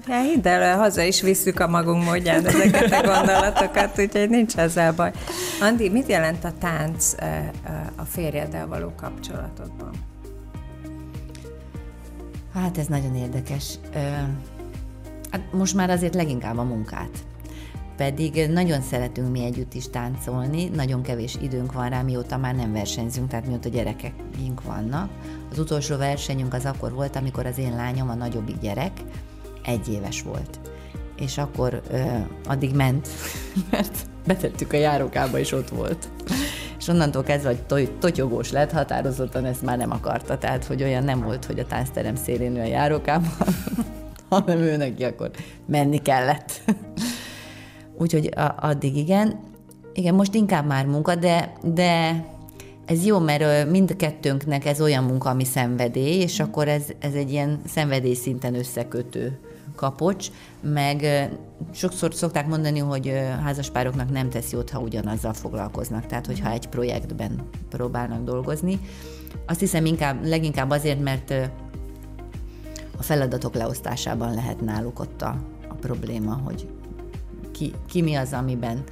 Ja, hidd el, haza is visszük a magunk módján ezeket a gondolatokat, úgyhogy nincs ezzel baj. Andi, mit jelent a tánc a férjeddel való kapcsolatodban? Hát ez nagyon érdekes. Hát most már azért leginkább a munkát. Pedig nagyon szeretünk mi együtt is táncolni, nagyon kevés időnk van rá, mióta már nem versenyzünk, tehát mióta gyerekekünk vannak. Az utolsó versenyünk az akkor volt, amikor az én lányom, a nagyobbik gyerek, egy éves volt. És akkor ö, addig ment, [LAUGHS] mert betettük a járókába, és ott volt. És onnantól kezdve, hogy totyogós lett, határozottan ezt már nem akarta. Tehát, hogy olyan nem volt, hogy a táncterem szélén a járókában, [LAUGHS] hanem ő neki akkor menni kellett. Úgyhogy a, addig igen. Igen, most inkább már munka, de, de ez jó, mert mind kettőnknek ez olyan munka, ami szenvedély, és akkor ez, ez egy ilyen szenvedély szinten összekötő kapocs, meg sokszor szokták mondani, hogy házaspároknak nem tesz jót, ha ugyanazzal foglalkoznak, tehát hogyha egy projektben próbálnak dolgozni. Azt hiszem inkább, leginkább azért, mert a feladatok leosztásában lehet náluk ott a, a probléma, hogy ki, ki mi az, amiben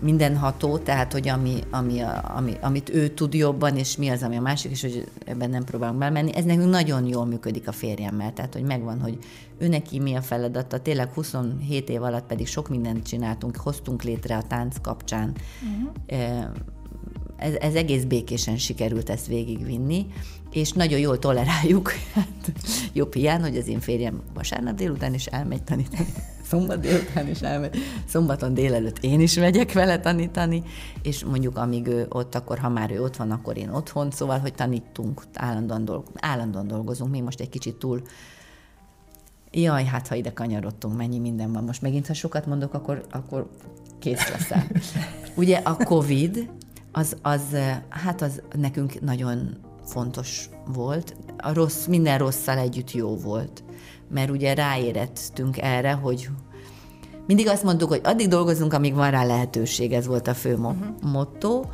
mindenható, tehát hogy ami, ami, ami, amit ő tud jobban, és mi az, ami a másik, és hogy ebben nem próbálunk belemenni. Ez nekünk nagyon jól működik a férjemmel, tehát hogy megvan, hogy ő neki mi a feladata. Tényleg 27 év alatt pedig sok mindent csináltunk, hoztunk létre a tánc kapcsán. Uh-huh. Ez, ez egész békésen sikerült ezt végigvinni, és nagyon jól toleráljuk. [LAUGHS] Hát, jobb hiány, hogy az én férjem vasárnap délután is elmegy tanítani szombat délután is elmegy, szombaton délelőtt én is megyek vele tanítani, és mondjuk amíg ő ott, akkor ha már ő ott van, akkor én otthon, szóval, hogy tanítunk, állandóan, dolg, állandóan dolgozunk, mi most egy kicsit túl Jaj, hát ha ide kanyarodtunk, mennyi minden van. Most megint, ha sokat mondok, akkor, akkor kész leszel. [LAUGHS] Ugye a COVID, az, az, hát az nekünk nagyon fontos volt. A rossz, minden rosszal együtt jó volt mert ugye ráérettünk erre, hogy mindig azt mondtuk, hogy addig dolgozunk, amíg van rá lehetőség, ez volt a fő uh-huh. motto,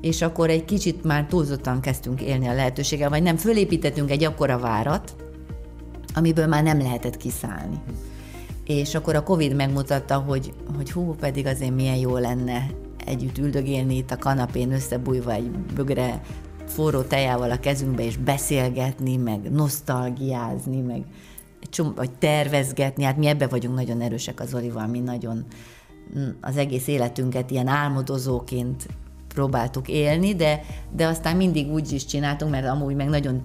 és akkor egy kicsit már túlzottan kezdtünk élni a lehetőséggel, vagy nem, fölépítettünk egy akkora várat, amiből már nem lehetett kiszállni. És akkor a Covid megmutatta, hogy, hogy hú, pedig azért milyen jó lenne együtt üldögélni itt a kanapén összebújva egy bögre forró tejával a kezünkbe, és beszélgetni, meg nosztalgiázni, meg csomó, vagy tervezgetni, hát mi ebbe vagyunk nagyon erősek az Olival, mi nagyon mm, az egész életünket ilyen álmodozóként próbáltuk élni, de, de aztán mindig úgy is csináltunk, mert amúgy meg nagyon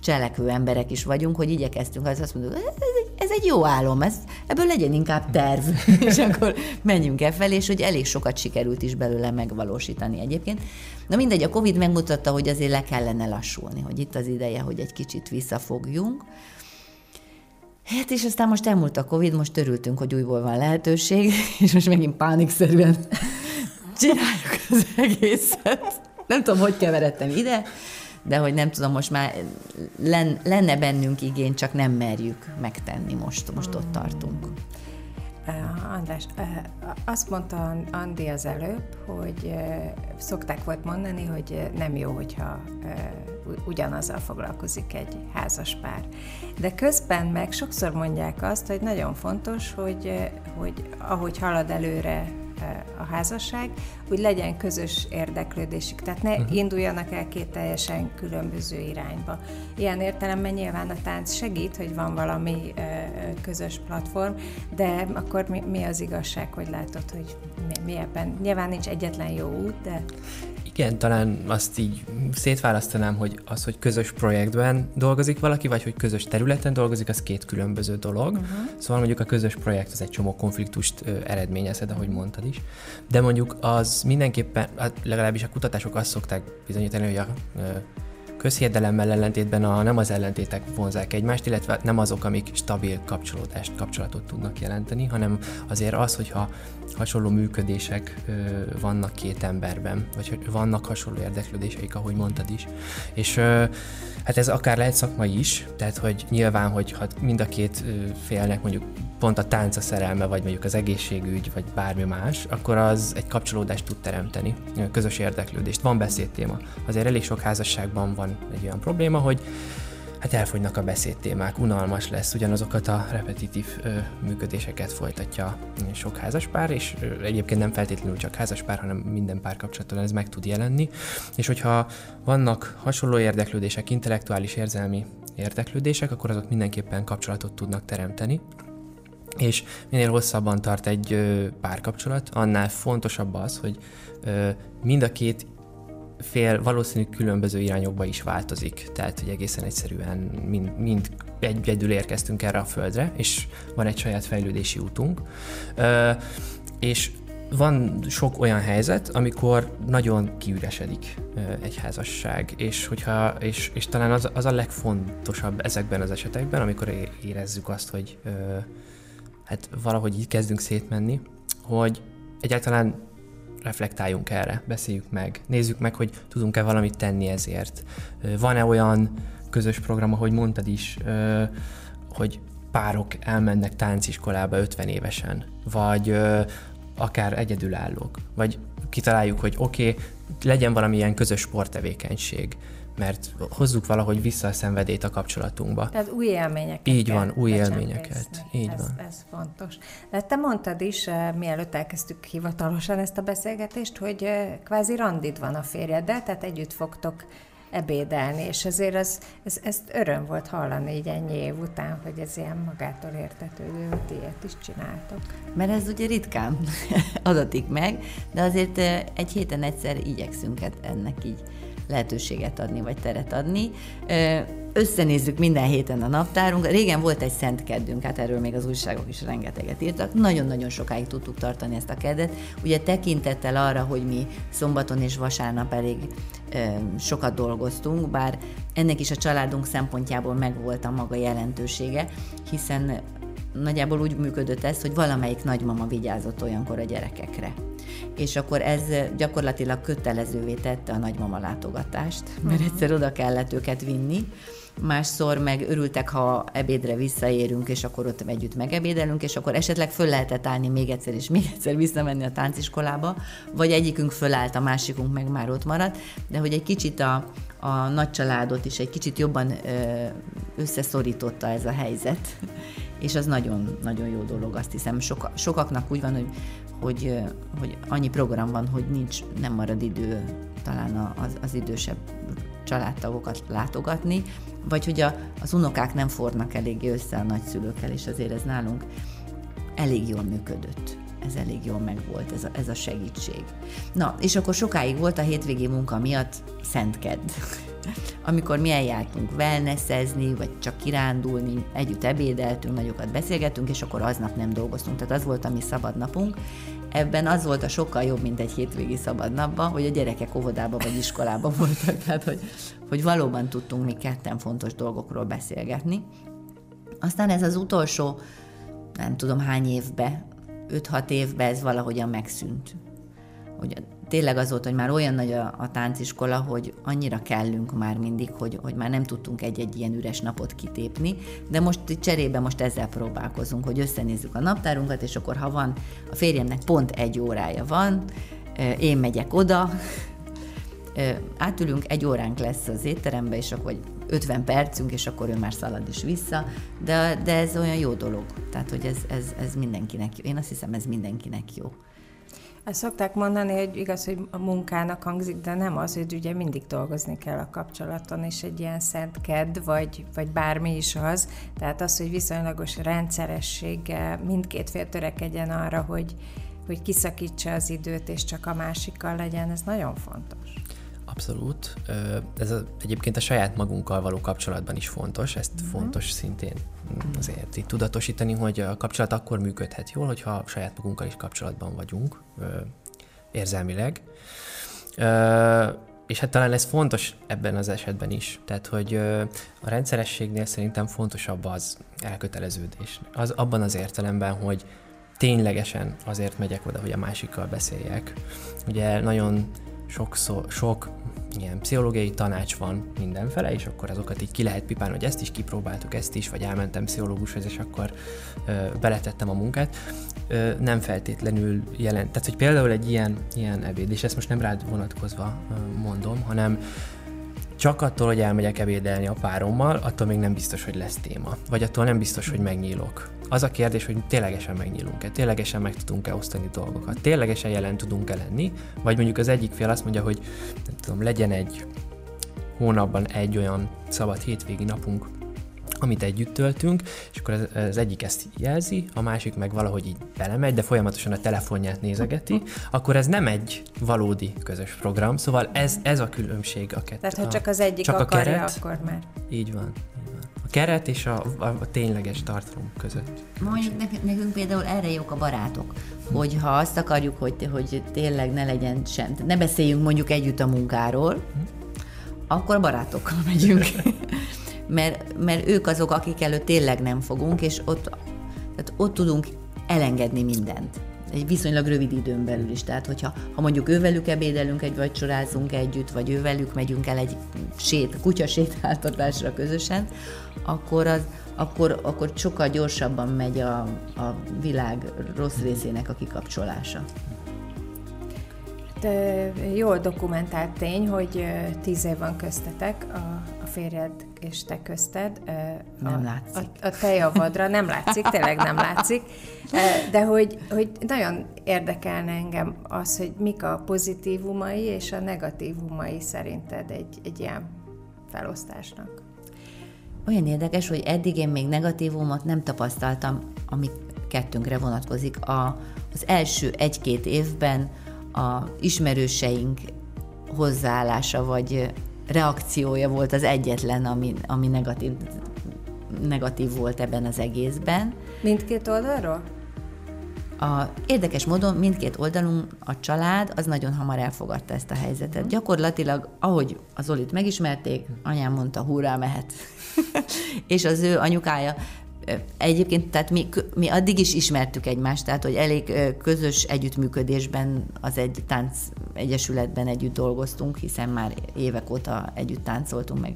cselekvő emberek is vagyunk, hogy igyekeztünk, az azt mondjuk, ez egy, ez egy jó álom, ez, ebből legyen inkább terv, [LAUGHS] és akkor menjünk el fel, és hogy elég sokat sikerült is belőle megvalósítani egyébként. Na mindegy, a Covid megmutatta, hogy azért le kellene lassulni, hogy itt az ideje, hogy egy kicsit visszafogjunk, Hát és aztán most elmúlt a Covid, most örültünk, hogy újból van lehetőség, [LAUGHS] és most megint pánikszerűen [LAUGHS] csináljuk az egészet. Nem tudom, hogy keveredtem ide, de hogy nem tudom, most már lenne bennünk igény, csak nem merjük megtenni most, most ott tartunk. András, azt mondta Andi az előbb, hogy szokták volt mondani, hogy nem jó, hogyha ugyanazzal foglalkozik egy házas pár. De közben meg sokszor mondják azt, hogy nagyon fontos, hogy, hogy ahogy halad előre a házasság, úgy legyen közös érdeklődésük. Tehát ne uh-huh. induljanak el két teljesen különböző irányba. Ilyen értelemben nyilván a tánc segít, hogy van valami közös platform, de akkor mi, mi az igazság, hogy látod, hogy mi, mi ebben? Nyilván nincs egyetlen jó út, de... Igen, talán azt így szétválasztanám, hogy az, hogy közös projektben dolgozik valaki, vagy hogy közös területen dolgozik, az két különböző dolog. Uh-huh. Szóval mondjuk a közös projekt az egy csomó konfliktust ö, eredményezhet, ahogy mondtad is. De mondjuk az mindenképpen, hát legalábbis a kutatások azt szokták bizonyítani, hogy a ö, közhiedelemmel ellentétben a, nem az ellentétek vonzák egymást, illetve nem azok, amik stabil kapcsolódást, kapcsolatot tudnak jelenteni, hanem azért az, hogyha hasonló működések ö, vannak két emberben, vagy hogy vannak hasonló érdeklődéseik, ahogy mondtad is. És ö, hát ez akár lehet szakmai is, tehát hogy nyilván, hogy ha mind a két félnek mondjuk pont a tánc a szerelme, vagy mondjuk az egészségügy, vagy bármi más, akkor az egy kapcsolódást tud teremteni, közös érdeklődést. Van beszédtéma. Azért elég sok házasságban van egy olyan probléma, hogy hát elfogynak a beszédtémák, unalmas lesz, ugyanazokat a repetitív ö, működéseket folytatja sok házaspár, és ö, egyébként nem feltétlenül csak házaspár, hanem minden párkapcsolatban ez meg tud jelenni. És hogyha vannak hasonló érdeklődések, intellektuális érzelmi érdeklődések, akkor azok mindenképpen kapcsolatot tudnak teremteni. És minél hosszabban tart egy párkapcsolat, annál fontosabb az, hogy ö, mind a két fél valószínű különböző irányokba is változik. Tehát, hogy egészen egyszerűen mind, mind egyedül érkeztünk erre a földre, és van egy saját fejlődési útunk. Ö, és van sok olyan helyzet, amikor nagyon kiüresedik egy házasság, és, hogyha, és, és talán az, az a legfontosabb ezekben az esetekben, amikor érezzük azt, hogy hát valahogy így kezdünk szétmenni, hogy egyáltalán reflektáljunk erre, beszéljük meg, nézzük meg, hogy tudunk-e valamit tenni ezért. Van-e olyan közös program, ahogy mondtad is, hogy párok elmennek tánciskolába 50 évesen, vagy akár egyedülállók, vagy kitaláljuk, hogy oké, okay, legyen valamilyen közös sporttevékenység, mert hozzuk valahogy vissza a szenvedét a kapcsolatunkba. Tehát új élményeket. Így van, új élményeket. Így ez, van. Ez fontos. De te mondtad is, eh, mielőtt elkezdtük hivatalosan ezt a beszélgetést, hogy eh, kvázi randid van a férjeddel, tehát együtt fogtok ebédelni, és azért az, ez, ezt öröm volt hallani így ennyi év után, hogy ez ilyen magától értetődő, hogy ilyet is csináltok. Mert ez ugye ritkán [LAUGHS] adatik meg, de azért eh, egy héten egyszer igyekszünk ennek így lehetőséget adni, vagy teret adni. Összenézzük minden héten a naptárunk. Régen volt egy szent keddünk, hát erről még az újságok is rengeteget írtak. Nagyon-nagyon sokáig tudtuk tartani ezt a keddet. Ugye tekintettel arra, hogy mi szombaton és vasárnap elég sokat dolgoztunk, bár ennek is a családunk szempontjából megvolt a maga jelentősége, hiszen nagyjából úgy működött ez, hogy valamelyik nagymama vigyázott olyankor a gyerekekre és akkor ez gyakorlatilag kötelezővé tette a nagymama látogatást, mert mhm. egyszer oda kellett őket vinni, másszor meg örültek, ha ebédre visszaérünk, és akkor ott együtt megebédelünk, és akkor esetleg föl lehetett állni még egyszer, és még egyszer visszamenni a tánciskolába, vagy egyikünk fölállt, a másikunk meg már ott maradt, de hogy egy kicsit a, a nagy családot is egy kicsit jobban összeszorította ez a helyzet, és az nagyon-nagyon jó dolog, azt hiszem. Soka, sokaknak úgy van, hogy, hogy, hogy annyi program van, hogy nincs, nem marad idő talán az, az idősebb családtagokat látogatni, vagy hogy a, az unokák nem fornak eléggé össze a nagyszülőkkel, és azért ez nálunk elég jól működött. Ez elég jól megvolt, ez a, ez a segítség. Na, és akkor sokáig volt a hétvégi munka miatt Szentkedd amikor mi eljártunk wellnessezni, vagy csak kirándulni, együtt ebédeltünk, nagyokat beszélgettünk, és akkor aznap nem dolgoztunk. Tehát az volt a mi szabad napunk. Ebben az volt a sokkal jobb, mint egy hétvégi szabad napban, hogy a gyerekek óvodába vagy iskolába [LAUGHS] voltak, tehát hogy, hogy valóban tudtunk mi ketten fontos dolgokról beszélgetni. Aztán ez az utolsó, nem tudom hány évbe, 5-6 évben ez valahogyan megszűnt. Hogy tényleg az volt, hogy már olyan nagy a, a tánciskola, hogy annyira kellünk már mindig, hogy, hogy már nem tudtunk egy-egy ilyen üres napot kitépni, de most cserébe most ezzel próbálkozunk, hogy összenézzük a naptárunkat, és akkor ha van, a férjemnek pont egy órája van, én megyek oda, átülünk, egy óránk lesz az étterembe, és akkor 50 percünk, és akkor ő már szalad is vissza, de, de ez olyan jó dolog. Tehát, hogy ez, ez, ez mindenkinek jó. Én azt hiszem, ez mindenkinek jó. Ezt szokták mondani, hogy igaz, hogy a munkának hangzik, de nem az, hogy ugye mindig dolgozni kell a kapcsolaton, és egy ilyen szent kedd, vagy, vagy bármi is az. Tehát az, hogy viszonylagos rendszerességgel mindkét fél törekedjen arra, hogy, hogy kiszakítsa az időt, és csak a másikkal legyen, ez nagyon fontos. Abszolút. Ez a, egyébként a saját magunkkal való kapcsolatban is fontos, ezt uh-huh. fontos szintén azért itt tudatosítani, hogy a kapcsolat akkor működhet jól, hogyha saját magunkkal is kapcsolatban vagyunk érzelmileg. És hát talán ez fontos ebben az esetben is. Tehát, hogy a rendszerességnél szerintem fontosabb az elköteleződés. Az abban az értelemben, hogy ténylegesen azért megyek oda, hogy a másikkal beszéljek. Ugye nagyon sokszor, sok ilyen pszichológiai tanács van mindenfele, és akkor azokat így ki lehet pipálni, hogy ezt is kipróbáltuk, ezt is, vagy elmentem pszichológushoz, és akkor ö, beletettem a munkát. Ö, nem feltétlenül jelent. Tehát, hogy például egy ilyen, ilyen ebéd, és ezt most nem rád vonatkozva mondom, hanem csak attól, hogy elmegyek ebédelni a párommal, attól még nem biztos, hogy lesz téma. Vagy attól nem biztos, hogy megnyílok. Az a kérdés, hogy ténylegesen megnyílunk-e, ténylegesen meg tudunk-e osztani dolgokat, ténylegesen jelen tudunk-e lenni, vagy mondjuk az egyik fél azt mondja, hogy nem tudom, legyen egy hónapban egy olyan szabad hétvégi napunk, amit együtt töltünk, és akkor az, az egyik ezt jelzi, a másik meg valahogy így belemegy, de folyamatosan a telefonját nézegeti, akkor ez nem egy valódi közös program, szóval ez, ez a különbség a kettő. Tehát, ha csak az egyik csak akarja, a keret, akkor már. Így van. Keret és a, a, a tényleges tartalom között. Mondjuk nekünk például erre jók a barátok, hogy ha azt akarjuk, hogy, hogy tényleg ne legyen sem, ne beszéljünk mondjuk együtt a munkáról, hm. akkor barátokkal megyünk. [LAUGHS] mert, mert ők azok, akik előtt tényleg nem fogunk, és ott, tehát ott tudunk elengedni mindent. Egy viszonylag rövid időn belül is. Tehát, hogyha ha mondjuk ővelük ebédelünk egy vagy csorázunk együtt, vagy ővelük megyünk el egy sét, kutya sétáltatásra közösen, akkor, az, akkor, akkor sokkal gyorsabban megy a, a világ rossz részének a kikapcsolása. De jól dokumentált tény, hogy tíz év van köztetek, a, a férjed és te közted. Nem a, látszik. A, a te javadra nem látszik, tényleg nem látszik. De hogy, hogy nagyon érdekelne engem az, hogy mik a pozitívumai és a negatívumai szerinted egy, egy ilyen felosztásnak. Olyan érdekes, hogy eddig én még negatívumot nem tapasztaltam, ami kettőnkre vonatkozik. A, az első egy-két évben a ismerőseink hozzáállása vagy reakciója volt az egyetlen, ami, ami negatív, negatív volt ebben az egészben. Mindkét oldalról? A, érdekes módon mindkét oldalon a család az nagyon hamar elfogadta ezt a helyzetet. Uh-huh. Gyakorlatilag, ahogy az Olit megismerték, anyám mondta, hurrá mehet. [LAUGHS] és az ő anyukája Egyébként, tehát mi, mi addig is ismertük egymást, tehát hogy elég közös együttműködésben az egy tánc egyesületben együtt dolgoztunk, hiszen már évek óta együtt táncoltunk meg.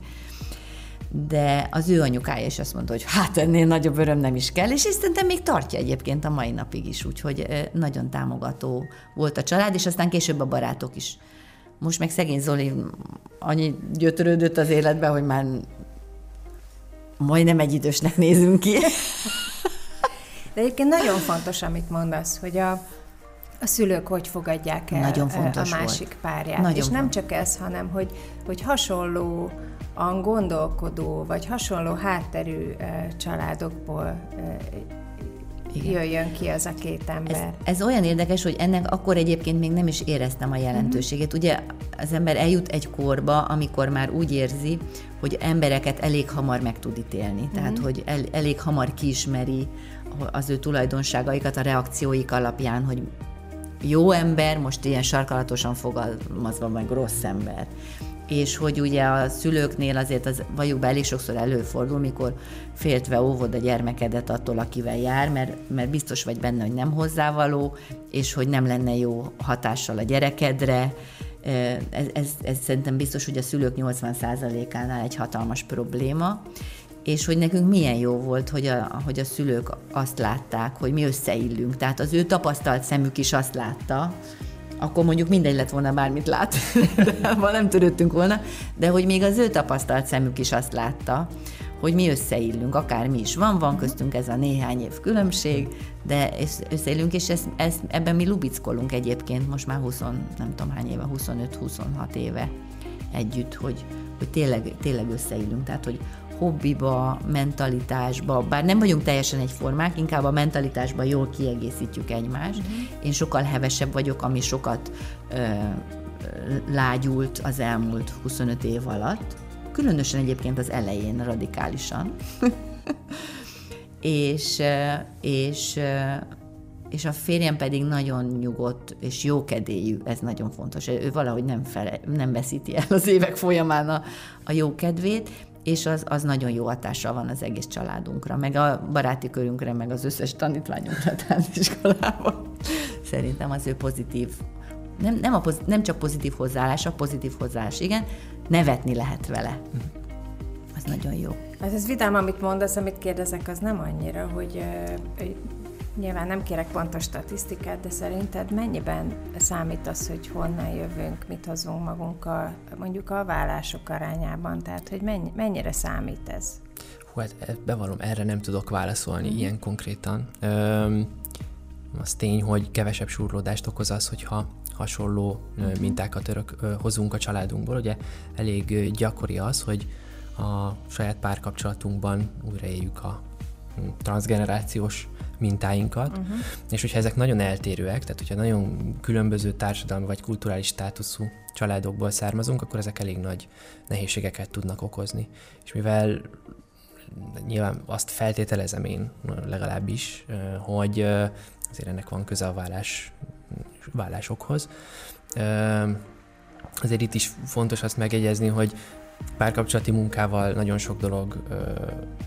De az ő anyukája is azt mondta, hogy hát ennél nagyobb öröm nem is kell, és szerintem még tartja egyébként a mai napig is, úgyhogy nagyon támogató volt a család, és aztán később a barátok is. Most meg szegény Zoli annyi gyötörődött az életbe, hogy már majdnem egy idősnek nézünk ki. De egyébként nagyon fontos, amit mondasz, hogy a, a szülők hogy fogadják el nagyon fontos a másik volt. párját. Nagyon és nem fontos. csak ez, hanem hogy, hogy hasonló a gondolkodó, vagy hasonló hátterű családokból igen. jöjjön ki az a két ember. Ez, ez olyan érdekes, hogy ennek akkor egyébként még nem is éreztem a jelentőségét. Mm-hmm. Ugye az ember eljut egy korba, amikor már úgy érzi, hogy embereket elég hamar meg tud ítélni. Mm-hmm. Tehát, hogy el, elég hamar kiismeri az ő tulajdonságaikat a reakcióik alapján, hogy jó ember, most ilyen sarkalatosan fogalmazva meg rossz ember és hogy ugye a szülőknél azért az valljuk be elég sokszor előfordul, mikor féltve óvod a gyermekedet attól, akivel jár, mert, mert biztos vagy benne, hogy nem hozzávaló, és hogy nem lenne jó hatással a gyerekedre. Ez, ez, ez szerintem biztos, hogy a szülők 80%-ánál egy hatalmas probléma, és hogy nekünk milyen jó volt, hogy a, hogy a szülők azt látták, hogy mi összeillünk. Tehát az ő tapasztalt szemük is azt látta, akkor mondjuk mindegy lett volna bármit lát, [LAUGHS] de nem törődtünk volna, de hogy még az ő tapasztalt szemük is azt látta, hogy mi összeillünk, akár mi is van, van köztünk ez a néhány év különbség, de összeillünk, és ez, ez, ebben mi lubickolunk egyébként most már 20, nem tudom hány éve, 25-26 éve együtt, hogy, hogy tényleg, tényleg összeillünk, tehát hogy hobbiba, mentalitásba, bár nem vagyunk teljesen egyformák, inkább a mentalitásban jól kiegészítjük egymást. Uh-huh. Én sokkal hevesebb vagyok, ami sokat ö, lágyult az elmúlt 25 év alatt, különösen egyébként az elején radikálisan. [LAUGHS] és, és, és a férjem pedig nagyon nyugodt és jókedélyű, ez nagyon fontos. Ő valahogy nem, fele, nem veszíti el az évek folyamán a, a jókedvét, és az, az nagyon jó hatással van az egész családunkra, meg a baráti körünkre, meg az összes tanítványunkra iskolában. [LAUGHS] Szerintem az ő pozitív, nem, nem, a nem csak pozitív hozzáállás, a pozitív hozzáállás, igen, nevetni lehet vele. Az nagyon jó. Hát ez vidám, amit mondasz, amit kérdezek, az nem annyira, hogy Nyilván nem kérek pontos statisztikát, de szerinted mennyiben számít az, hogy honnan jövünk, mit hozunk magunkkal, mondjuk a vállások arányában, tehát hogy mennyi, mennyire számít ez? Hú, hát bevallom, erre nem tudok válaszolni mm. ilyen konkrétan. Öm, az tény, hogy kevesebb súrlódást okoz az, hogyha hasonló mm. mintákat örök, hozunk a családunkból. Ugye elég gyakori az, hogy a saját párkapcsolatunkban újraéljük a hm, transgenerációs mintáinkat, uh-huh. és hogyha ezek nagyon eltérőek, tehát hogyha nagyon különböző társadalmi vagy kulturális státuszú családokból származunk, akkor ezek elég nagy nehézségeket tudnak okozni. És mivel nyilván azt feltételezem én legalábbis, hogy azért ennek van köze a vállás, vállásokhoz, azért itt is fontos azt megjegyezni, hogy párkapcsolati munkával nagyon sok dolog ö,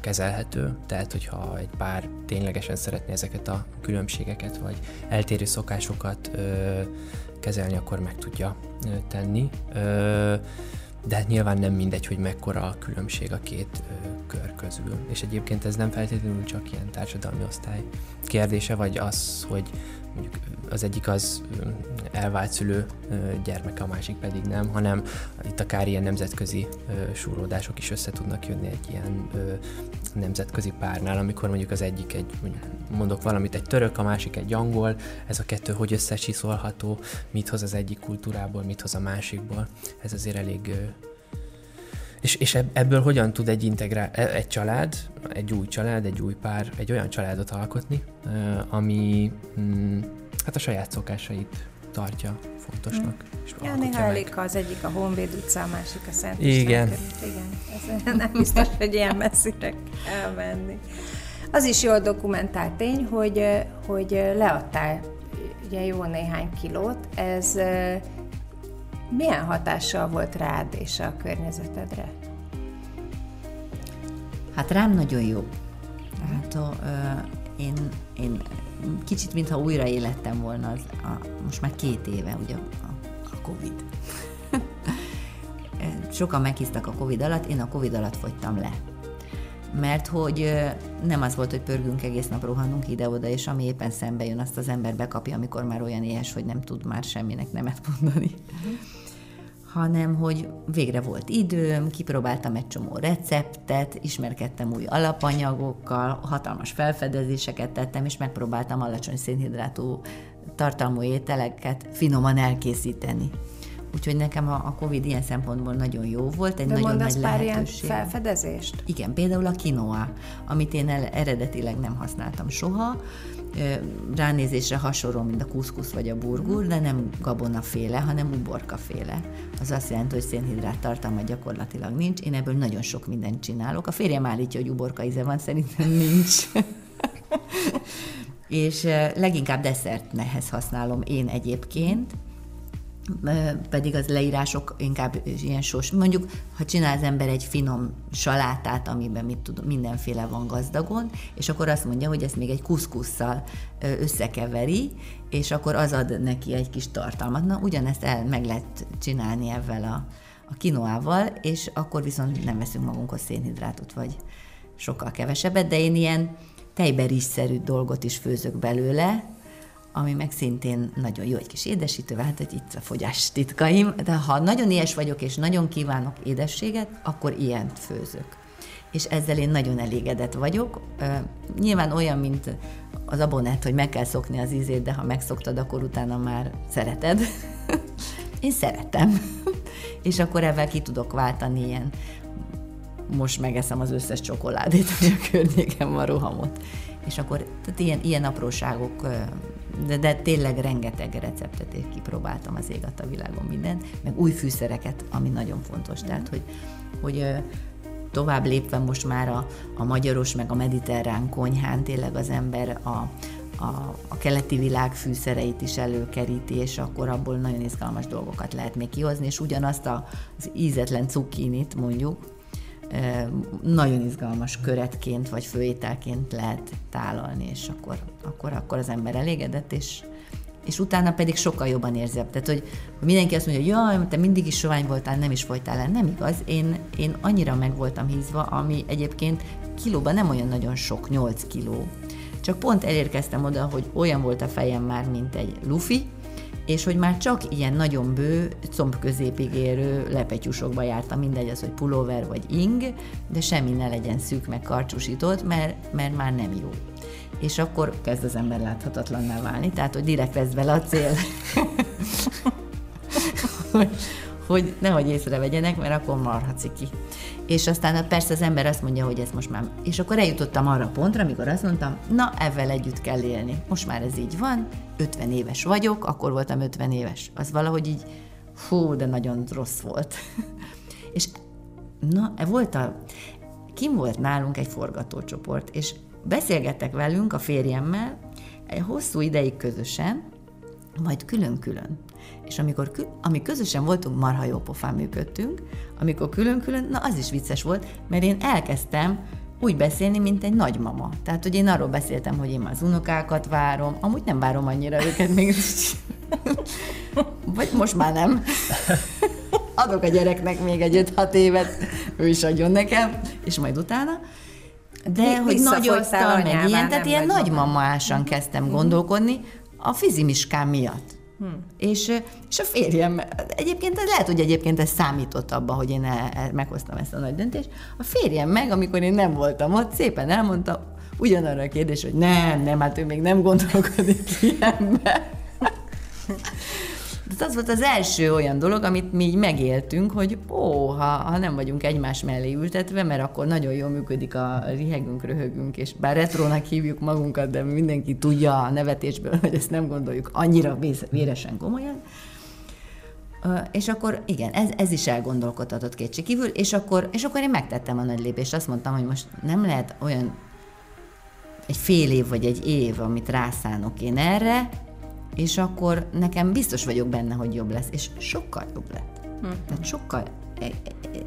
kezelhető, tehát hogyha egy pár ténylegesen szeretné ezeket a különbségeket vagy eltérő szokásokat ö, kezelni, akkor meg tudja ö, tenni. Ö, de hát nyilván nem mindegy, hogy mekkora a különbség a két ö, kör közül. És egyébként ez nem feltétlenül csak ilyen társadalmi osztály kérdése, vagy az, hogy mondjuk az egyik az elvált szülő gyermeke, a másik pedig nem, hanem itt akár ilyen nemzetközi súródások is össze tudnak jönni egy ilyen nemzetközi párnál, amikor mondjuk az egyik egy, mondok valamit, egy török, a másik egy angol, ez a kettő hogy összecsiszolható, mit hoz az egyik kultúrából, mit hoz a másikból, ez azért elég és, és ebből hogyan tud egy integrál, e, egy család, egy új család, egy új pár, egy olyan családot alkotni, ami mm, hát a saját szokásait tartja fontosnak. Mm. És ja, néha elég, az egyik a Honvéd utca, a másik a Szent Igen. Igen, ez [LAUGHS] nem biztos, hogy ilyen messzire elmenni. Az is jól dokumentált tény, hogy, hogy leadtál ugye jó néhány kilót. Ez milyen hatással volt rád és a környezetedre? Hát rám nagyon jó. Tehát ó, ö, én, én kicsit, mintha újra élettem volna, az, a, most már két éve, ugye a, a Covid. [LAUGHS] Sokan meghisztak a Covid alatt, én a Covid alatt fogytam le. Mert hogy nem az volt, hogy pörgünk egész nap, rohanunk ide-oda, és ami éppen szembe jön, azt az ember bekapja, amikor már olyan éhes, hogy nem tud már semminek nemet mondani. Uh-huh hanem hogy végre volt időm, kipróbáltam egy csomó receptet, ismerkedtem új alapanyagokkal, hatalmas felfedezéseket tettem, és megpróbáltam alacsony szénhidrátú tartalmú ételeket finoman elkészíteni. Úgyhogy nekem a, a Covid ilyen szempontból nagyon jó volt, egy De nagyon nagy pár lehetőség. Ilyen felfedezést? Igen, például a quinoa, amit én el, eredetileg nem használtam soha, ránézésre hasonló, mint a kuszkusz vagy a burgur, de nem gabonaféle, hanem uborkaféle. Az azt jelenti, hogy szénhidrát tartalma gyakorlatilag nincs. Én ebből nagyon sok mindent csinálok. A férjem állítja, hogy uborka íze van, szerintem nincs. [LAUGHS] és leginkább desszertnehez használom én egyébként, pedig az leírások inkább ilyen sos. Mondjuk, ha csinál az ember egy finom salátát, amiben mit tudom, mindenféle van gazdagon, és akkor azt mondja, hogy ezt még egy kuszkusszal összekeveri, és akkor az ad neki egy kis tartalmat. Na, ugyanezt el meg lehet csinálni ezzel a, a kinoával, és akkor viszont nem veszünk magunkhoz szénhidrátot, vagy sokkal kevesebbet, de én ilyen tejberizszerű dolgot is főzök belőle, ami meg szintén nagyon jó egy kis édesítő, hát hogy itt a fogyás titkaim, de ha nagyon éhes vagyok és nagyon kívánok édességet, akkor ilyent főzök. és ezzel én nagyon elégedett vagyok. Nyilván olyan, mint az abonett, hogy meg kell szokni az ízét, de ha megszoktad, akkor utána már szereted. [LAUGHS] én szeretem. [LAUGHS] és akkor ebben ki tudok váltani ilyen most megeszem az összes csokoládét, ami a környéken van rohamot. És akkor tehát ilyen, ilyen apróságok, de, de tényleg rengeteg receptet én kipróbáltam az ég a világon mindent, meg új fűszereket, ami nagyon fontos. Tehát, hogy, hogy tovább lépve most már a, a magyaros, meg a mediterrán konyhán tényleg az ember a, a, a keleti világ fűszereit is előkeríti, és akkor abból nagyon izgalmas dolgokat lehet még kihozni, és ugyanazt a, az ízetlen cukkinit mondjuk, nagyon izgalmas köretként vagy főételként lehet tálalni, és akkor, akkor, akkor az ember elégedett, és, és utána pedig sokkal jobban érzi. Tehát, hogy, mindenki azt mondja, hogy jaj, te mindig is sovány voltál, nem is folytál el. Nem igaz, én, én annyira meg voltam hízva, ami egyébként kilóban nem olyan nagyon sok, 8 kiló. Csak pont elérkeztem oda, hogy olyan volt a fejem már, mint egy lufi, és hogy már csak ilyen nagyon bő, comb középig érő lepetyusokba jártam, mindegy az, hogy pulóver vagy ing, de semmi ne legyen szűk meg karcsúsított, mert, mert már nem jó. És akkor kezd az ember láthatatlanná válni, tehát hogy direkt lesz vele a cél. [LAUGHS] hogy, hogy nehogy észrevegyenek, mert akkor marha ciki. És aztán persze az ember azt mondja, hogy ez most már... És akkor eljutottam arra a pontra, amikor azt mondtam, na, ezzel együtt kell élni. Most már ez így van, 50 éves vagyok, akkor voltam 50 éves. Az valahogy így, fú, de nagyon rossz volt. [LAUGHS] és na, e volt a... Kim volt nálunk egy forgatócsoport, és beszélgettek velünk a férjemmel egy hosszú ideig közösen, majd külön-külön. És amikor ami közösen voltunk, marha jó pofán működtünk, amikor külön-külön, na az is vicces volt, mert én elkezdtem úgy beszélni, mint egy nagymama. Tehát, hogy én arról beszéltem, hogy én az unokákat várom, amúgy nem várom annyira őket még. Vagy most már nem. Adok a gyereknek még egy 5-6 évet, ő is adjon nekem, és majd utána. De hogy nagy asztal, meg ilyen, tehát ilyen nagymamásan kezdtem gondolkodni a fizimiskám miatt. Hmm. És, és a férjem, egyébként lehet, hogy egyébként ez számított abba, hogy én el, meghoztam ezt a nagy döntést. A férjem meg, amikor én nem voltam ott, szépen elmondta ugyanarra a kérdés, hogy nem, nem, hát ő még nem gondolkodik [LAUGHS] ilyenbe. De az volt az első olyan dolog, amit mi így megéltünk, hogy ó, ha, ha nem vagyunk egymás mellé ültetve, mert akkor nagyon jól működik a rihegünk, röhögünk, és bár retrónak hívjuk magunkat, de mindenki tudja a nevetésből, hogy ezt nem gondoljuk annyira véresen komolyan, és akkor igen, ez, ez is elgondolkodhatott kétségkívül, és akkor, és akkor én megtettem a nagy lépést. Azt mondtam, hogy most nem lehet olyan egy fél év vagy egy év, amit rászánok én erre, és akkor nekem biztos vagyok benne, hogy jobb lesz, és sokkal jobb lett. Hm. Tehát sokkal, e, e, e,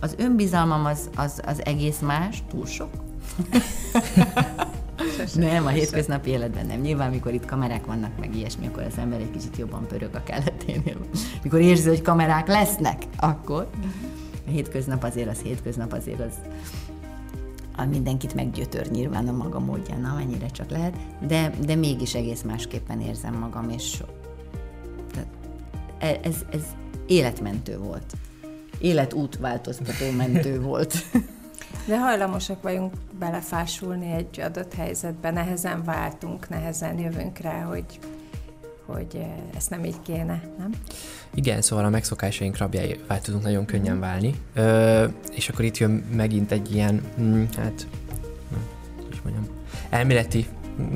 az önbizalmam az, az, az egész más, túl sok. nem, a hétköznapi életben nem. Nyilván, mikor itt kamerák vannak, meg ilyesmi, akkor az ember egy kicsit jobban pörög a kelleténél. Mikor érzi, hogy kamerák lesznek, akkor a hétköznap azért az hétköznap azért az, a mindenkit meggyötör nyilván a maga módján, amennyire csak lehet, de, de mégis egész másképpen érzem magam, és e, ez, ez életmentő volt. Életútváltoztató mentő [LAUGHS] volt. De hajlamosak vagyunk belefásulni egy adott helyzetbe, nehezen váltunk, nehezen jövünk rá, hogy hogy ezt nem így kéne, nem? Igen, szóval a megszokásaink rabjáivá tudunk nagyon könnyen mhm. válni, Ö, és akkor itt jön megint egy ilyen, mm, hát, is mondjam, elméleti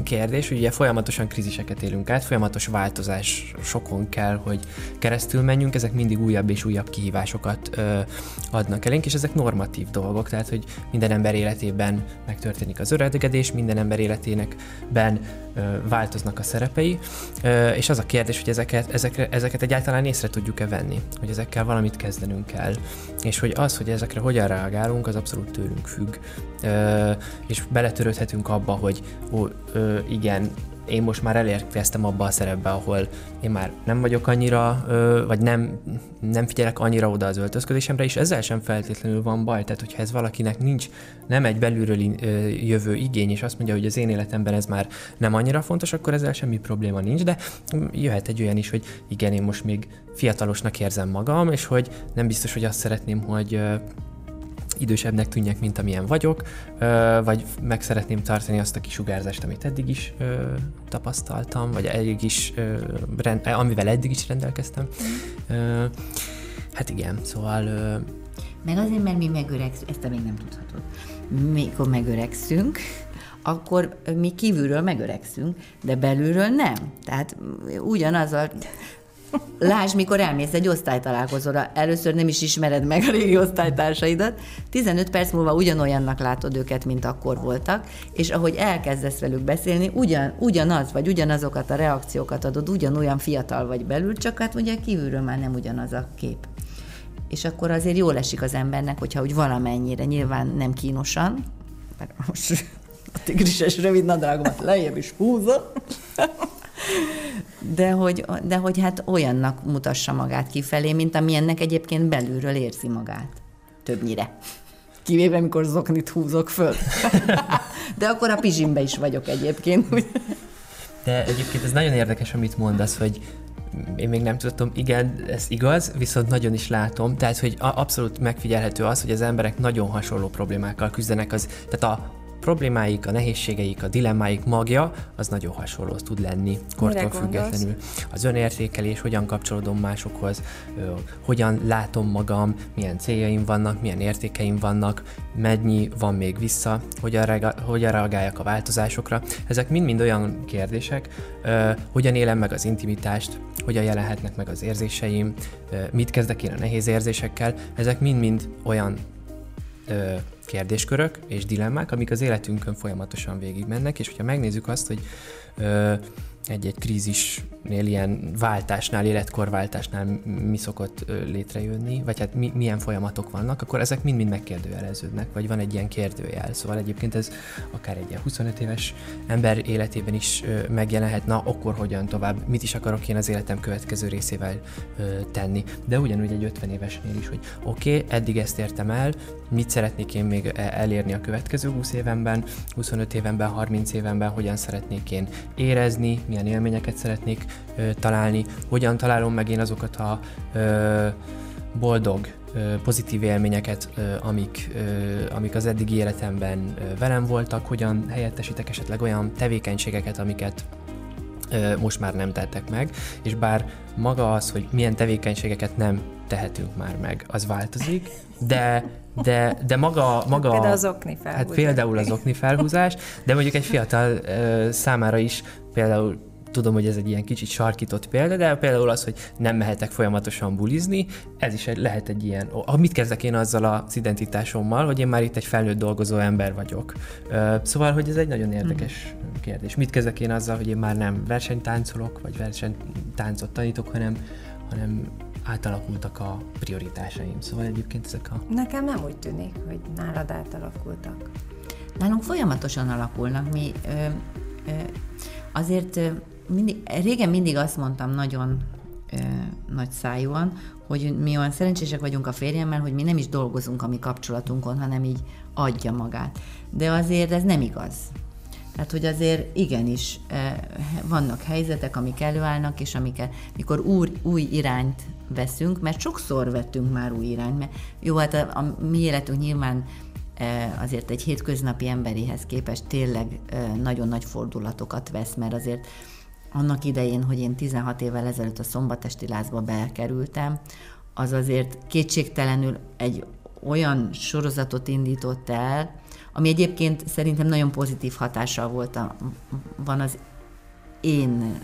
kérdés, hogy ugye folyamatosan kríziseket élünk át, folyamatos változás sokon kell, hogy keresztül menjünk, ezek mindig újabb és újabb kihívásokat ö, adnak elénk, és ezek normatív dolgok, tehát hogy minden ember életében megtörténik az öregedés, minden ember életénekben ö, változnak a szerepei, ö, és az a kérdés, hogy ezeket, ezekre, ezeket egyáltalán észre tudjuk-e venni, hogy ezekkel valamit kezdenünk kell, és hogy az, hogy ezekre hogyan reagálunk, az abszolút tőlünk függ, ö, és beletörődhetünk abba, hogy ó, ö, igen, én most már elérkeztem abba a szerepbe, ahol én már nem vagyok annyira, ö, vagy nem, nem figyelek annyira oda az öltözködésemre, és ezzel sem feltétlenül van baj. Tehát, hogyha ez valakinek nincs, nem egy belülről ö, jövő igény, és azt mondja, hogy az én életemben ez már nem annyira fontos, akkor ezzel semmi probléma nincs, de jöhet egy olyan is, hogy igen, én most még fiatalosnak érzem magam, és hogy nem biztos, hogy azt szeretném, hogy idősebbnek tűnjek, mint amilyen vagyok, vagy meg szeretném tartani azt a kisugárzást, amit eddig is tapasztaltam, vagy eddig is, rend, amivel eddig is rendelkeztem. Ö, hát igen, szóval... Meg azért, mert mi megöregszünk, ezt te még nem tudhatod. Mikor megöregszünk, akkor mi kívülről megöregszünk, de belülről nem. Tehát ugyanaz a Lásd, mikor elmész egy osztálytalálkozóra, először nem is ismered meg a régi osztálytársaidat, 15 perc múlva ugyanolyannak látod őket, mint akkor voltak, és ahogy elkezdesz velük beszélni, ugyan, ugyanaz, vagy ugyanazokat a reakciókat adod, ugyanolyan fiatal vagy belül, csak hát ugye kívülről már nem ugyanaz a kép. És akkor azért jól esik az embernek, hogyha úgy valamennyire, nyilván nem kínosan, mert most a tigrises rövid nadrágomat lejjebb is húzom, de hogy, de hogy hát olyannak mutassa magát kifelé, mint amilyennek egyébként belülről érzi magát. Többnyire. Kivéve, amikor zoknit húzok föl. [LAUGHS] De akkor a pizsimbe is vagyok egyébként. De egyébként ez nagyon érdekes, amit mondasz, hogy én még nem tudtam, igen, ez igaz, viszont nagyon is látom, tehát hogy abszolút megfigyelhető az, hogy az emberek nagyon hasonló problémákkal küzdenek, az, tehát a problémáik, a nehézségeik, a dilemmáik magja, az nagyon hasonló tud lenni, kortól függetlenül. Az önértékelés, hogyan kapcsolódom másokhoz, hogyan látom magam, milyen céljaim vannak, milyen értékeim vannak, mennyi van még vissza, hogyan, rega- hogyan reagáljak a változásokra. Ezek mind-mind olyan kérdések, hogyan élem meg az intimitást, hogyan jelenhetnek meg az érzéseim, mit kezdek én a nehéz érzésekkel, ezek mind-mind olyan kérdéskörök és dilemmák, amik az életünkön folyamatosan végigmennek, és hogyha megnézzük azt, hogy ö, egy-egy krízisnél, ilyen váltásnál, életkorváltásnál mi szokott létrejönni, vagy hát mi, milyen folyamatok vannak, akkor ezek mind-mind megkérdőjeleződnek, vagy van egy ilyen kérdőjel. Szóval egyébként ez akár egy ilyen 25 éves ember életében is megjelenhet, na akkor hogyan tovább, mit is akarok én az életem következő részével tenni. De ugyanúgy egy 50 évesnél is, hogy oké, okay, eddig ezt értem el, mit szeretnék én még e-, elérni a következő 20 évenben, 25 évenben, 30 évenben, hogyan szeretnék én érezni, milyen élményeket szeretnék ö, találni, hogyan találom meg én azokat a ö, boldog, ö, pozitív élményeket, ö, amik, ö, amik az eddigi életemben ö, velem voltak, hogyan helyettesítek esetleg olyan tevékenységeket, amiket ö, most már nem tettek meg, és bár maga az, hogy milyen tevékenységeket nem tehetünk már meg, az változik, de de, de maga... maga például az okni felhúzás. Hát például az okni felhúzás, de mondjuk egy fiatal ö, számára is például tudom, hogy ez egy ilyen kicsit sarkított példa, de például az, hogy nem mehetek folyamatosan bulizni, ez is egy, lehet egy ilyen, oh, mit kezdek én azzal az identitásommal, hogy én már itt egy felnőtt dolgozó ember vagyok. Szóval, hogy ez egy nagyon érdekes hmm. kérdés. Mit kezdek én azzal, hogy én már nem versenytáncolok, vagy versenytáncot tanítok, hanem, hanem átalakultak a prioritásaim. Szóval egyébként ezek a... Nekem nem úgy tűnik, hogy nálad átalakultak. Nálunk folyamatosan alakulnak. Mi ö, ö, azért ö, mindig, régen mindig azt mondtam nagyon ö, nagy szájúan, hogy mi olyan szerencsések vagyunk a férjemmel, hogy mi nem is dolgozunk a mi kapcsolatunkon, hanem így adja magát. De azért ez nem igaz. Tehát, hogy azért igenis vannak helyzetek, amik előállnak, és amiket, mikor új, új irányt veszünk, mert sokszor vettünk már új irányt, mert jó, hát a, a mi életünk nyilván e, azért egy hétköznapi emberihez képest tényleg e, nagyon nagy fordulatokat vesz, mert azért annak idején, hogy én 16 évvel ezelőtt a szombatesti lázba bekerültem, az azért kétségtelenül egy olyan sorozatot indított el, ami egyébként szerintem nagyon pozitív hatással volt a, van az én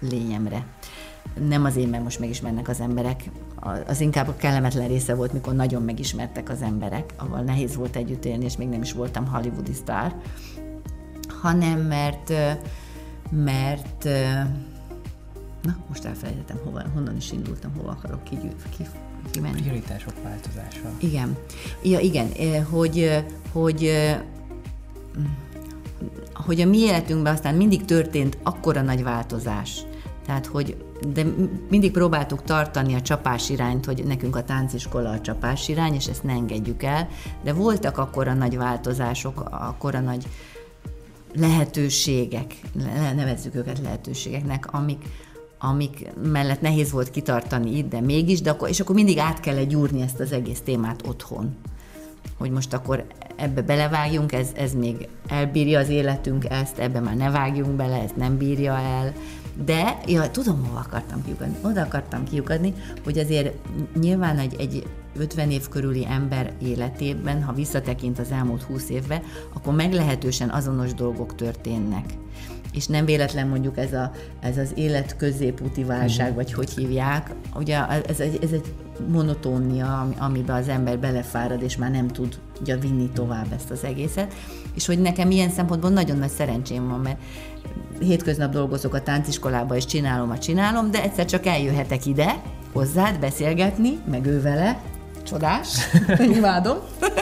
lényemre nem azért, mert most megismernek az emberek, az inkább a kellemetlen része volt, mikor nagyon megismertek az emberek, ahol nehéz volt együtt élni, és még nem is voltam hollywoodi sztár, hanem mert, mert na, most elfelejtettem, hova, honnan is indultam, hova akarok ki, ki, kimenni. Prioritások változása. Igen. Ja, igen, hogy, hogy hogy a mi életünkben aztán mindig történt akkora nagy változás, tehát, hogy de mindig próbáltuk tartani a csapás irányt, hogy nekünk a tánciskola a csapás irány, és ezt ne engedjük el, de voltak akkor a nagy változások, akkor a nagy lehetőségek, nevezzük őket lehetőségeknek, amik, amik mellett nehéz volt kitartani itt, de mégis, de akkor, és akkor mindig át kellett gyúrni ezt az egész témát otthon. hogy most akkor ebbe belevágjunk, ez, ez még elbírja az életünk ezt, ebbe már ne vágjunk bele, ez nem bírja el. De, ja, tudom, hova akartam kiukadni. Oda akartam kiukadni, hogy azért nyilván egy, egy 50 év körüli ember életében, ha visszatekint az elmúlt 20 évbe, akkor meglehetősen azonos dolgok történnek. És nem véletlen mondjuk ez, a, ez az élet középúti válság, vagy hogy hívják, ugye ez egy, ez egy monotónia, amiben az ember belefárad, és már nem tudja vinni tovább ezt az egészet. És hogy nekem ilyen szempontból nagyon nagy szerencsém van, mert hétköznap dolgozok a tánciskolába, és csinálom, a csinálom, de egyszer csak eljöhetek ide, hozzád beszélgetni, meg ő vele, csodás, [LAUGHS] imádom. [LAUGHS]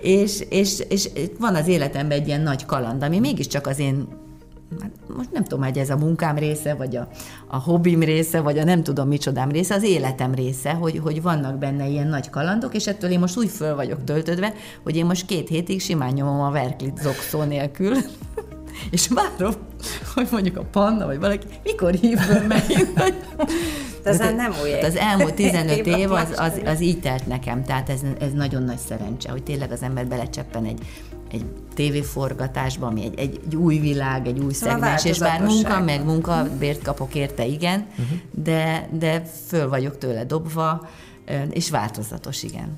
és, és, és van az életemben egy ilyen nagy kaland, ami mégiscsak az én hát most nem tudom, hogy ez a munkám része, vagy a, a hobbim része, vagy a nem tudom micsodám része, az életem része, hogy, hogy vannak benne ilyen nagy kalandok, és ettől én most úgy föl vagyok töltödve, hogy én most két hétig simán nyomom a verklit zokszó nélkül, [LAUGHS] és várom, hogy mondjuk a panna, vagy valaki, mikor hív megint. De ez nem új. Az elmúlt [LAUGHS] 15 év az, az, az így telt nekem, tehát ez, ez nagyon nagy szerencse, hogy tényleg az ember belecseppen egy, egy tévéforgatásba, ami egy, egy, egy új világ, egy új szóval szegmens, és bár munka, meg munka, bért kapok érte, igen, uh-huh. de, de föl vagyok tőle dobva, és változatos, igen.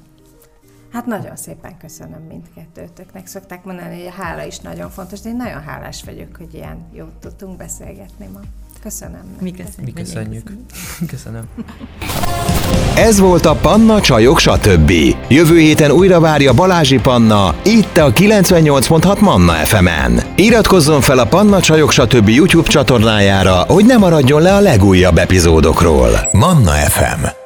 Hát nagyon szépen köszönöm mindkettőtöknek. Szokták mondani, hogy a hála is nagyon fontos, de én nagyon hálás vagyok, hogy ilyen jót tudtunk beszélgetni ma. Köszönöm. Mi köszönjük. Mi köszönjük. Köszönöm. Ez volt a Panna Csajok stb. Jövő héten újra várja Balázsi Panna, itt a 98.6 Manna FM-en. Iratkozzon fel a Panna Csajok stb. YouTube csatornájára, hogy ne maradjon le a legújabb epizódokról. Manna FM